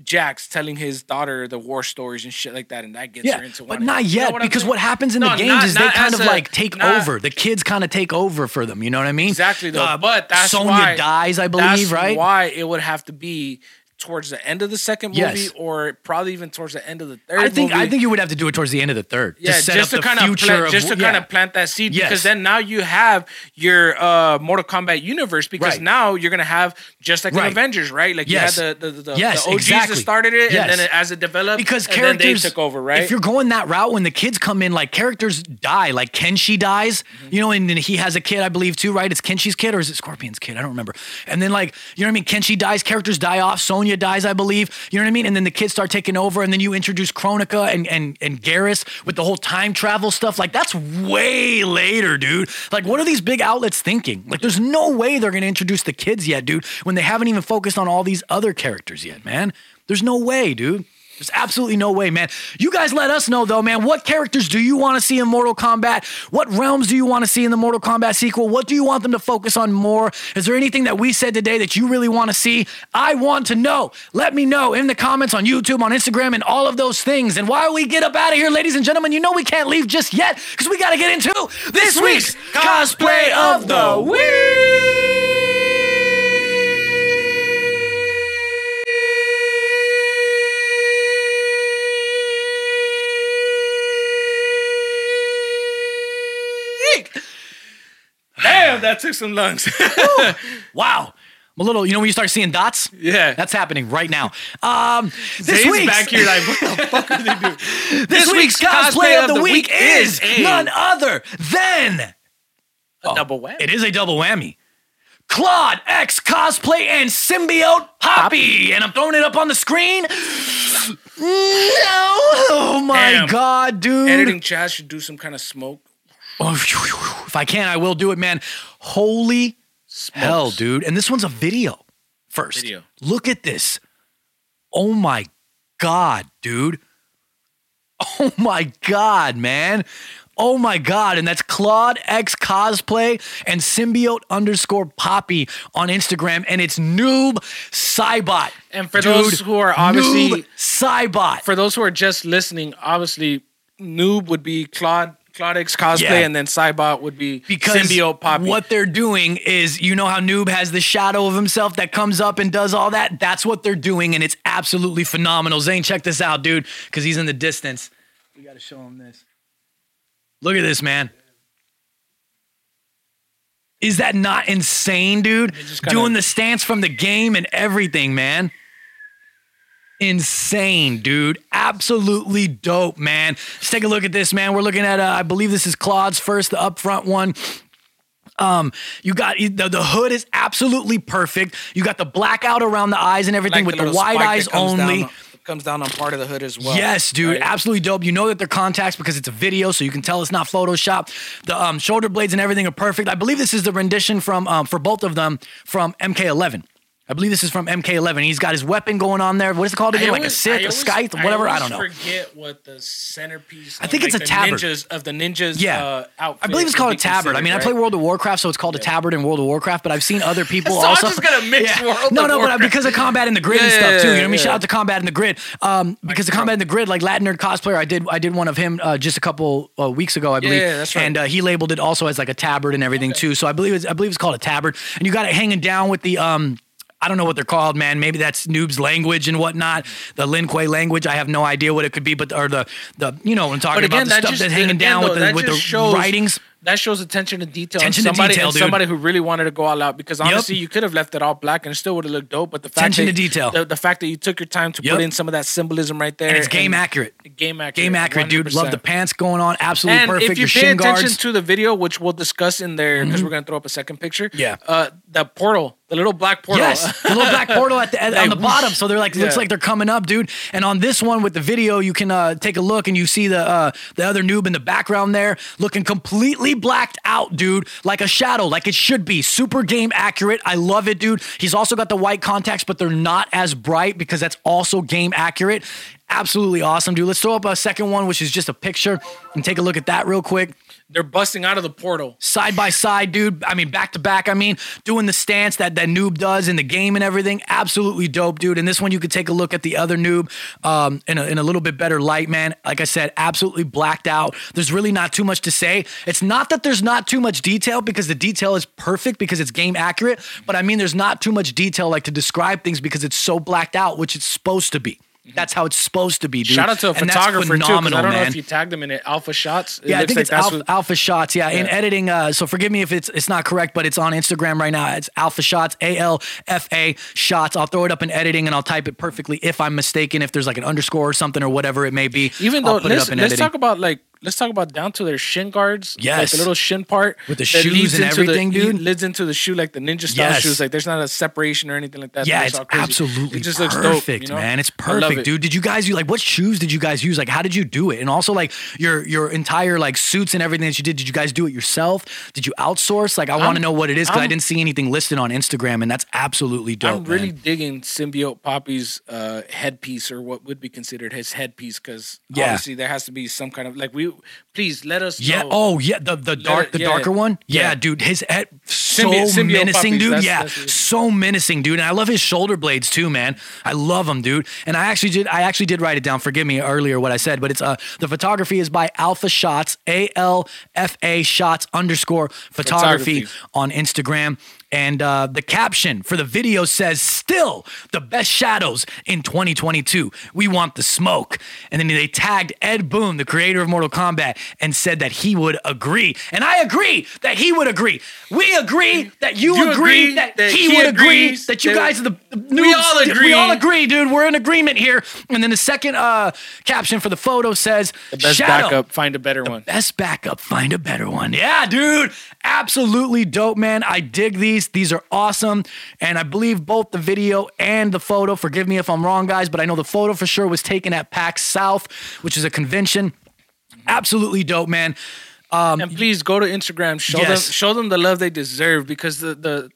Jax telling his daughter the war stories and shit like that, and that gets Yeah, her into but wanting- not You know yet what because what happens in No, the games not- is they kind of a- like take not- over. The kids kind of take over for them. You know what I mean? Exactly though, Uh, but that's Sonya why dies, I believe, right? Why it would have to be towards the end of the second movie, Yes. or probably even towards the end of the third. I think movie. I think you would have to do it towards the end of the third. Yeah, to set just up to the kind of plant, just to yeah. kind of plant that seed Yes. because then now you have your uh Mortal Kombat universe because Right. now you're gonna have just like Right. Avengers, right? Like Yes. you had the the, the, Yes, the OGs exactly. that started it, Yes. and then it, as it developed, because and characters then they took over, right? If you're going that route, when the kids come in, like characters die, like Kenshi dies, Mm-hmm. you know, and then he has a kid, I believe, too, right? It's Kenshi's kid or is it Scorpion's kid? I don't remember. And then like, you know what I mean? Kenshi dies, characters die off, Sonya dies, I believe. You know what I mean? And then the kids start taking over, and then you introduce Kronika and and and Geras with the whole time travel stuff. Like that's way later, dude. Like, what are these big outlets thinking? Like, there's no way they're gonna introduce the kids yet, dude, when they haven't even focused on all these other characters yet, man. There's no way, dude. There's absolutely no way, man. You guys let us know though, man. What characters do you want to see in Mortal Kombat? What realms do you want to see in the Mortal Kombat sequel? What do you want them to focus on more? Is there anything that we said today that you really want to see? I want to know. Let me know in the comments on YouTube, on Instagram, and all of those things. And while we get up out of here, ladies and gentlemen, you know we can't leave just yet because we got to get into this week's cosplay of the week. Damn, that took some lungs. Wow. I'm a little, you know, when you start seeing dots? Yeah. That's happening right now. Um, this Zane's week's, back here like, what the fuck are they doing? this week's cosplay of the week is a- none other than a double whammy. It is a double whammy. Claude X cosplay and symbiote Poppy. And I'm throwing it up on the screen. No. Oh my Damn. God, dude. Editing Chaz should do some kind of smoke. Oh. If I can, I will do it, man. Holy hell, dude. And this one's a video first. Video. Look at this. Oh my God, dude. Oh my God, man. Oh my God. And that's Claude X cosplay and symbiote underscore poppy on Instagram. And it's noob Saibot. And for those who are obviously- noob Saibot. For those who are just listening, obviously, noob would be Claude Claude cosplay, Yeah. and then Saibot would be because symbiote Poppy. what they're doing is you know how noob has the shadow of himself that comes up and does all that? That's what they're doing and it's absolutely phenomenal. Zane check this out dude because he's in the distance. We gotta show him this. Look at this man. Is that not insane dude? Doing the stance from the game and everything man insane, dude. Absolutely dope, man. Let's take a look at this, man. We're looking at, uh, I believe this is Claude's first, the upfront one. Um, you got the, the hood is absolutely perfect. You got the blackout around the eyes and everything with the, little wide eyes only. Down, comes down on part of the hood as well. Yes, dude, right? absolutely dope. You know that they're contacts because it's a video, so you can tell it's not Photoshop. The um, shoulder blades and everything are perfect. I believe this is the rendition from um, for both of them from MK11. I believe this is from MK11. He's got his weapon going on there. What is it called again? I like a always- Sith, I a always- Scythe, whatever. I, always don't know. Forget what the centerpiece. I of, think it's like, a the tabard. Ninjas of the ninjas. Yeah. uh, outfit I believe it's called a tabard. I mean, I play World of Warcraft, so it's called a tabard in World of Warcraft. But I've seen other people So I'm just gonna mix World no, of no, but because of combat in the grid and stuff too. You know yeah, what I mean? yeah. Shout out to combat in the grid. Um, because the combat in the grid, like Latin nerd cosplayer, I did I did one of him uh, just a couple uh, weeks ago, I believe. yeah, that's right. And uh, he labeled it also as like a tabard and everything too. So I believe it's I believe it's called a tabard. And you got it hanging down with the um. I don't know what they're called, man. Maybe that's noob's language and whatnot. The Lin Kuei language. I have no idea what it could be, but or the the you know what I'm talking But about the stuff just that's hanging again, down though, with the with the shows- writings. That shows attention to detail. Attention and to somebody, detail, and dude. somebody who really wanted to go all out because honestly, you could have left it all black and it still would have looked dope. But the fact Attention that to detail. the, the fact that you took your time to Yep. put in some of that symbolism right there, And it's game accurate. game accurate, Game accurate, dude. Love the pants going on. Absolutely And perfect. if you Your pay attention guards. to the video, which we'll discuss in there, because we're gonna throw up a second picture. Yeah. Uh, the portal, the little black portal. Yes, the little black portal at the at, on the bottom. So they're like looks like they're coming up, dude. And on this one with the video, you can uh, take a look and you see the uh, the other noob in the background there, looking completely blacked out, dude, like a shadow, like it should be. Super game accurate. I love it, dude. He's also got the white contacts, but they're not as bright because that's also game accurate. Absolutely awesome, dude. Let's throw up a second one, which is just a picture, and take a look at that real quick they're busting out of the portal side by side, dude. I mean, back to back. I mean, doing the stance that that noob does in the game and everything. Absolutely dope, dude. And this one, you could take a look at the other noob um, in, a, in a little bit better light, man. Like I said, absolutely blacked out. There's really not too much to say. It's not that there's not too much detail because the detail is perfect because it's game accurate. But I mean, there's not too much detail like to describe things because it's so blacked out, which it's supposed to be. That's how it's supposed to be, dude. Shout out to a And photographer too. I don't know man. if you tagged them in it. Alpha shots. It Yeah, I think like it's alpha, what- alpha shots. Yeah, in editing. Uh, so forgive me if it's it's not correct, but it's on Instagram right now. It's alpha shots, A L F A shots. I'll throw it up in editing and I'll type it perfectly if I'm mistaken. If there's like an underscore or something or whatever it may be, Even I'll though put it let's, up in let's editing. talk about like let's talk about down to their shin guards. like Yes. the little shin part With the shoes and everything, the, dude. Leads into the shoe like the ninja style Yes. shoes. Like there's not a separation or anything like that. yeah, it's crazy. absolutely It just looks perfect, dope, you know? man. It's perfect, it. dude. Did you guys use like what shoes did you guys use? Like, how did you do it? And also, like your your entire like suits and everything that you did. Did you guys do it yourself? Did you outsource? Like, I want to know what it is because I didn't see anything listed on Instagram, and that's absolutely dope. I'm really man. digging Symbiote Poppy's uh, headpiece or what would be considered his headpiece because Yeah. obviously there has to be some kind of like we. Please let us. Yeah. know. Oh, yeah. The the dark, it- the yeah. darker one. Yeah, Yeah. dude. His head so Symbi- menacing, puppies, dude. that's- yeah, that's so menacing, dude. And I love his shoulder blades too, man. I love them, dude. And I actually did. I actually did write it down. Forgive me earlier what I said, but it's uh the photography is by Alpha Shots, A L F A Shots underscore photography, Photography. on Instagram. And uh, the caption for the video says, "Still the best shadows in 2022. We want the smoke." And then they tagged Ed Boon, the creator of Mortal Kombat, and said that he would agree. And I agree that he would agree. We agree that you, You agree, agree that, that he, he would agree that you that- guys are the, the We noobs. all We agree. all agree, dude. We're in agreement here. And then the second uh, caption for the photo says, the best "Shadow, backup. Find a better one. Best backup, find a better one. Yeah, dude. Absolutely dope, man. I dig these. These are awesome. And I believe both the video and the photo, forgive me if I'm wrong, guys, but I know the photo for sure was taken at PAX South, which is a convention. Absolutely dope, man. Um, and please go to Instagram. Show Yes. them show them the love they deserve because the the,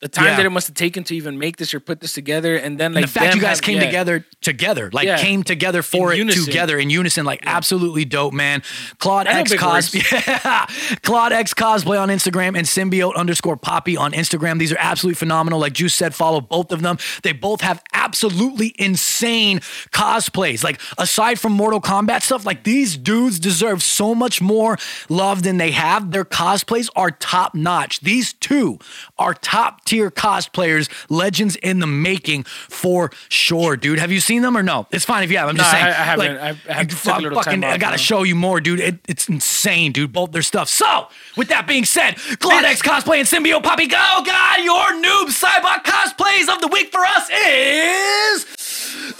the time Yeah. that it must have taken to even make this or put this together, and then like And the fact you guys have- came yeah. together together, like Yeah. came together for In it unison. together in unison, like absolutely dope, man. Claude X big cos, words. yeah, Claude X cosplay on Instagram and symbiote underscore poppy on Instagram. These are absolutely phenomenal. Like Juice said, follow both of them. They both have absolutely insane cosplays. Like aside from Mortal Kombat stuff, like these dudes deserve so much more love than they have. Their cosplays are top notch. These two are top tier cosplayers, legends in the making for sure, dude. Have you seen them or no? It's fine if you have. I'm just No, I- saying. I haven't. Like, I've- I have you to take a little fucking, time I gotta show you more, dude. It, it's insane, dude. Both their stuff. So, with that being said, Claude X cosplay and Symbiote Poppy, go, God, your noob Saibot cosplays of the week for us is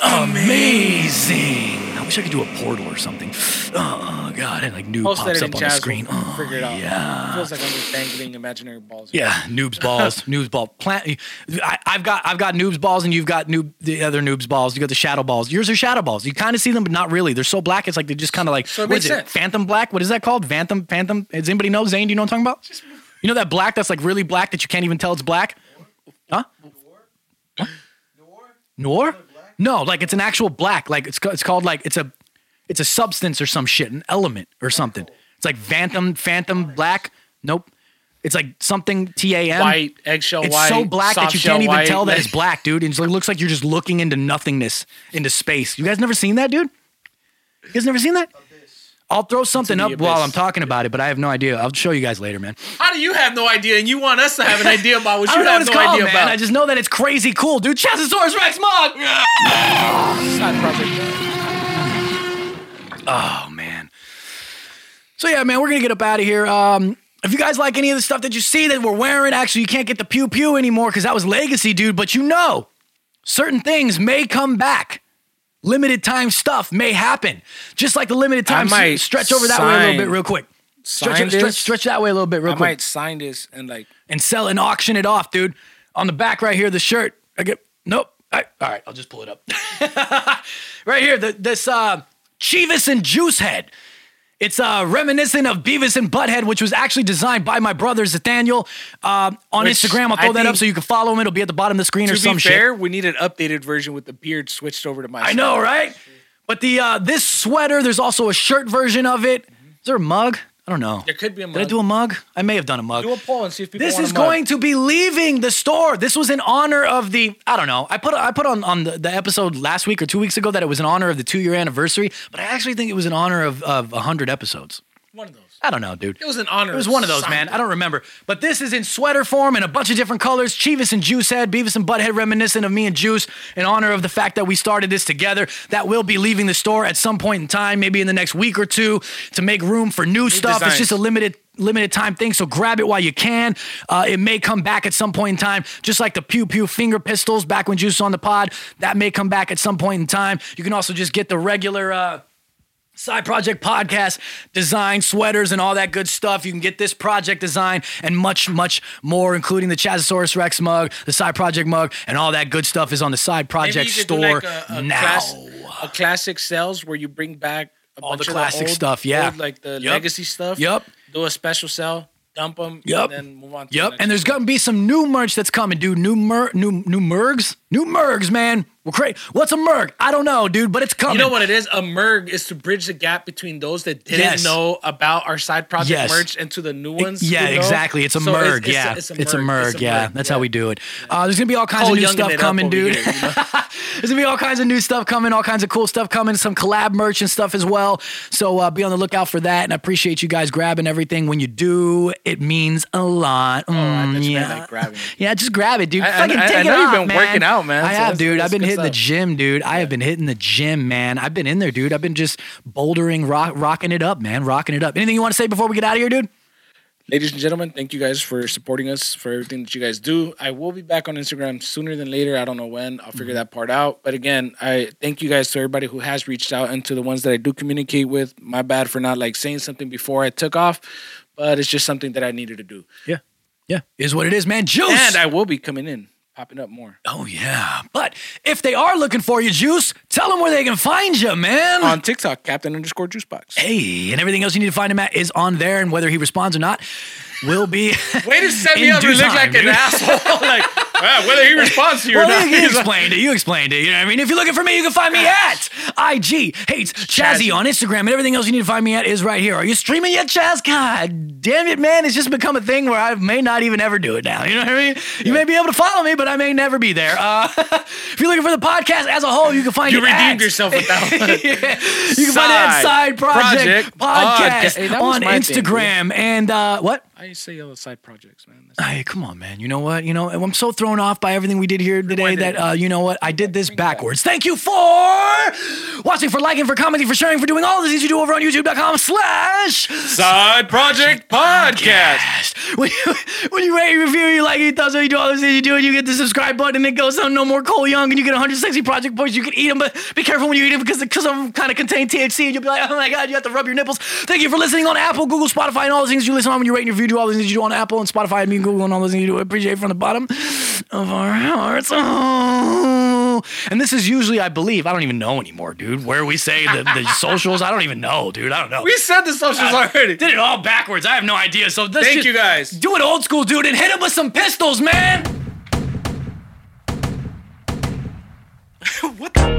amazing. I wish I could do a portal or something. Oh, God, and like noob Post pops up on the screen. Oh, figure it out. yeah. It feels like I'm just dangling imaginary balls. Yeah, noobs balls, noobs ball. Plant. I, I've got I've got noobs balls, and you've got noob the other noobs balls. You got the shadow balls. Yours are shadow balls. You kind of see them, but not really. They're so black. It's like they're just kind of like So it what makes it? sense. Phantom black. What is that called? Phantom. Phantom. Does anybody know? Zane, do you know what I'm talking about? You know that black that's like really black that you can't even tell it's black. Huh? Noir? No, like it's an actual black. Like it's it's called like it's a it's a substance or some shit, an element or something. Oh. It's like phantom phantom black. Nope. It's like something T A M. White, eggshell white. It's white. so black that you can't even white, tell that it's black, dude. And it looks like you're just looking into nothingness, into space. You guys never seen that, dude? You guys never seen that? I'll throw something up the while. I'm talking about it, but I have no idea. I'll show you guys later, man. How do you have no idea and you want us to have an idea about what you have it's no called, idea man. about? I just know that it's crazy cool, dude. Chazosaurus Rex. Side project. Oh man. So yeah, man, we're gonna get up out of here. Um, if you guys like any of the stuff that you see that we're wearing, actually, you can't get the pew pew anymore because that was legacy, dude. But you know, certain things may come back. Limited time stuff may happen, just like the limited time. might stretch over that way a little bit, real quick. Stretch, sign stretch, this. stretch that way a little bit, real I quick might sign this and like and sell and auction it off, dude. On the back right here, the shirt. I get nope. I, all right, I'll just pull it up. right here, the, this uh, Chivas and Juice Head. It's uh, reminiscent of Beavis and Butthead, which was actually designed by my brother Nathaniel uh, on Which Instagram. I'll I throw that up so you can follow him. It'll be at the bottom of the screen or some be shit. fair, we need an updated version with the beard switched over to my. I know, right? But the uh, this sweater, there's also a shirt version of it. Is there a mug? I don't know. There could be a mug. Did I do a mug? I may have done a mug. Do a poll and see if people. This want is a mug. going to be leaving the store. This was in honor of the I don't know. I put I put on on the, the episode last week or two weeks ago that it was in honor of the two year anniversary, but I actually think it was in honor of of hundred episodes. one of those. I don't know, dude. It was an honor. It was one of those, man. I don't remember. But this is in sweater form in a bunch of different colors. Chivas and Juice Head, Beavis and Butthead, reminiscent of me and Juice, in honor of the fact that we started this together. That will be leaving the store at some point in time, maybe in the next week or two, to make room for new, stuff. It's just a limited limited time thing so grab it while you can uh, it may come back at some point in time just like the pew pew finger pistols back when juice was on the pod that may come back at some point in time you can also just get the regular uh, Side Project Podcast design, sweaters, and all that good stuff. You can get this project design and much, much more, including the Chazosaurus Rex mug, the Side Project mug, and all that good stuff is on the Side Project you could do store like a, a now. class- a classic sales where you bring back a All bunch the of classic old- stuff, yeah. old, like the Yup. legacy stuff. Yep. Do a special sell, dump them, Yup. and then move on. To Yep, the and there's gonna be some new merch that's coming, dude. New mer, new new mergs, new mergs, man. Crazy. What's a merg? I don't know, dude, but it's coming. You know what it is? A merg is to bridge the gap between those that didn't Yes. know about our side project Yes. merch and to the new ones. Yeah, who know. exactly. It's a So merg. yeah, it's, it's a merg. yeah, that's how we do it. Uh, there's gonna be all kinds of new stuff coming, dude. here, you know? There's gonna be all kinds of new stuff coming, all kinds of cool stuff coming, some collab merch and stuff as well. So uh, be on the lookout for that. And I appreciate you guys grabbing everything. When you do, it means a lot. Oh, I Mm, bet yeah. like grabbing it. Yeah, just grab it, dude. I- I- Fucking I- take I it know you've off, been man. working out, man, I so have, dude. I've been good hitting the gym, dude. I have been hitting the gym, man. I've been in there, dude. I've been just bouldering, rock, rocking it up, man. Rocking it up. Anything you want to say before we get out of here, dude? Ladies and gentlemen, thank you guys for supporting us for everything that you guys do. I will be back on Instagram sooner than later. I don't know when. I'll figure mm-hmm. that part out. But again, I thank you guys to everybody who has reached out and to the ones that I do communicate with. My bad for not like saying something before I took off, but it's just something that I needed to do. Yeah. Yeah. Is what it is, man. Juice. And I will be coming in, popping up more. Oh yeah, but if they are looking for you, Juice, tell them where they can find you, man. On TikTok, Captain underscore Juicebox. hey, and everything else you need to find him at is on there, and whether he responds or not, will be. Way to set me up to look time, like an asshole. like, well, whether he responds to you or not. you, explained it. You explained it. You know what I mean? If you're looking for me, you can find me at IG hates Chazzy Chazzy. on Instagram, and everything else you need to find me at is right here. Are you streaming yet, Chaz? God damn it, man! It's just become a thing where I may not even ever do it now. You know what I mean? You may be able to follow me, but I may never be there. Uh, if you're looking for the podcast as a whole, you can find it You it redeemed at- yourself with that one. Yeah. You can find it at Side Side Project, Project Podcast Podcast. Hey, on my thing. Instagram. and uh, what? I say the side projects, man. That's- Hey, come on, man. You know what? You know, I'm so thrown off by everything we did here today Rewind that, uh, you know what? I did this backwards. Thank you for watching, for liking, for commenting, for sharing, for doing all the things you do over on youtube.com slash Side Project Podcast. when you, when you rate, your review, you like, you thumbs up, you do all those things you do, and you get the subscribe button, and it goes on No More Cole Young, and you get 160 project points. You can eat them, but be careful when you eat them because because of them kind of contain THC, and you'll be like, oh my god, you have to rub your nipples. Thank you for listening on Apple, Google, Spotify, and all the things you listen on when you rate and review. Do all the things you do on Apple and Spotify, and me and Google and all those things you do. I appreciate from the bottom of our hearts. Oh. And this is usually, I believe, I don't even know anymore, dude. Where we say the, the socials, I don't even know, dude. I don't know. We said the socials I already. Did it all backwards. I have no idea. So thank just, you guys. Do it old school, dude, and hit him with some pistols, man. what the?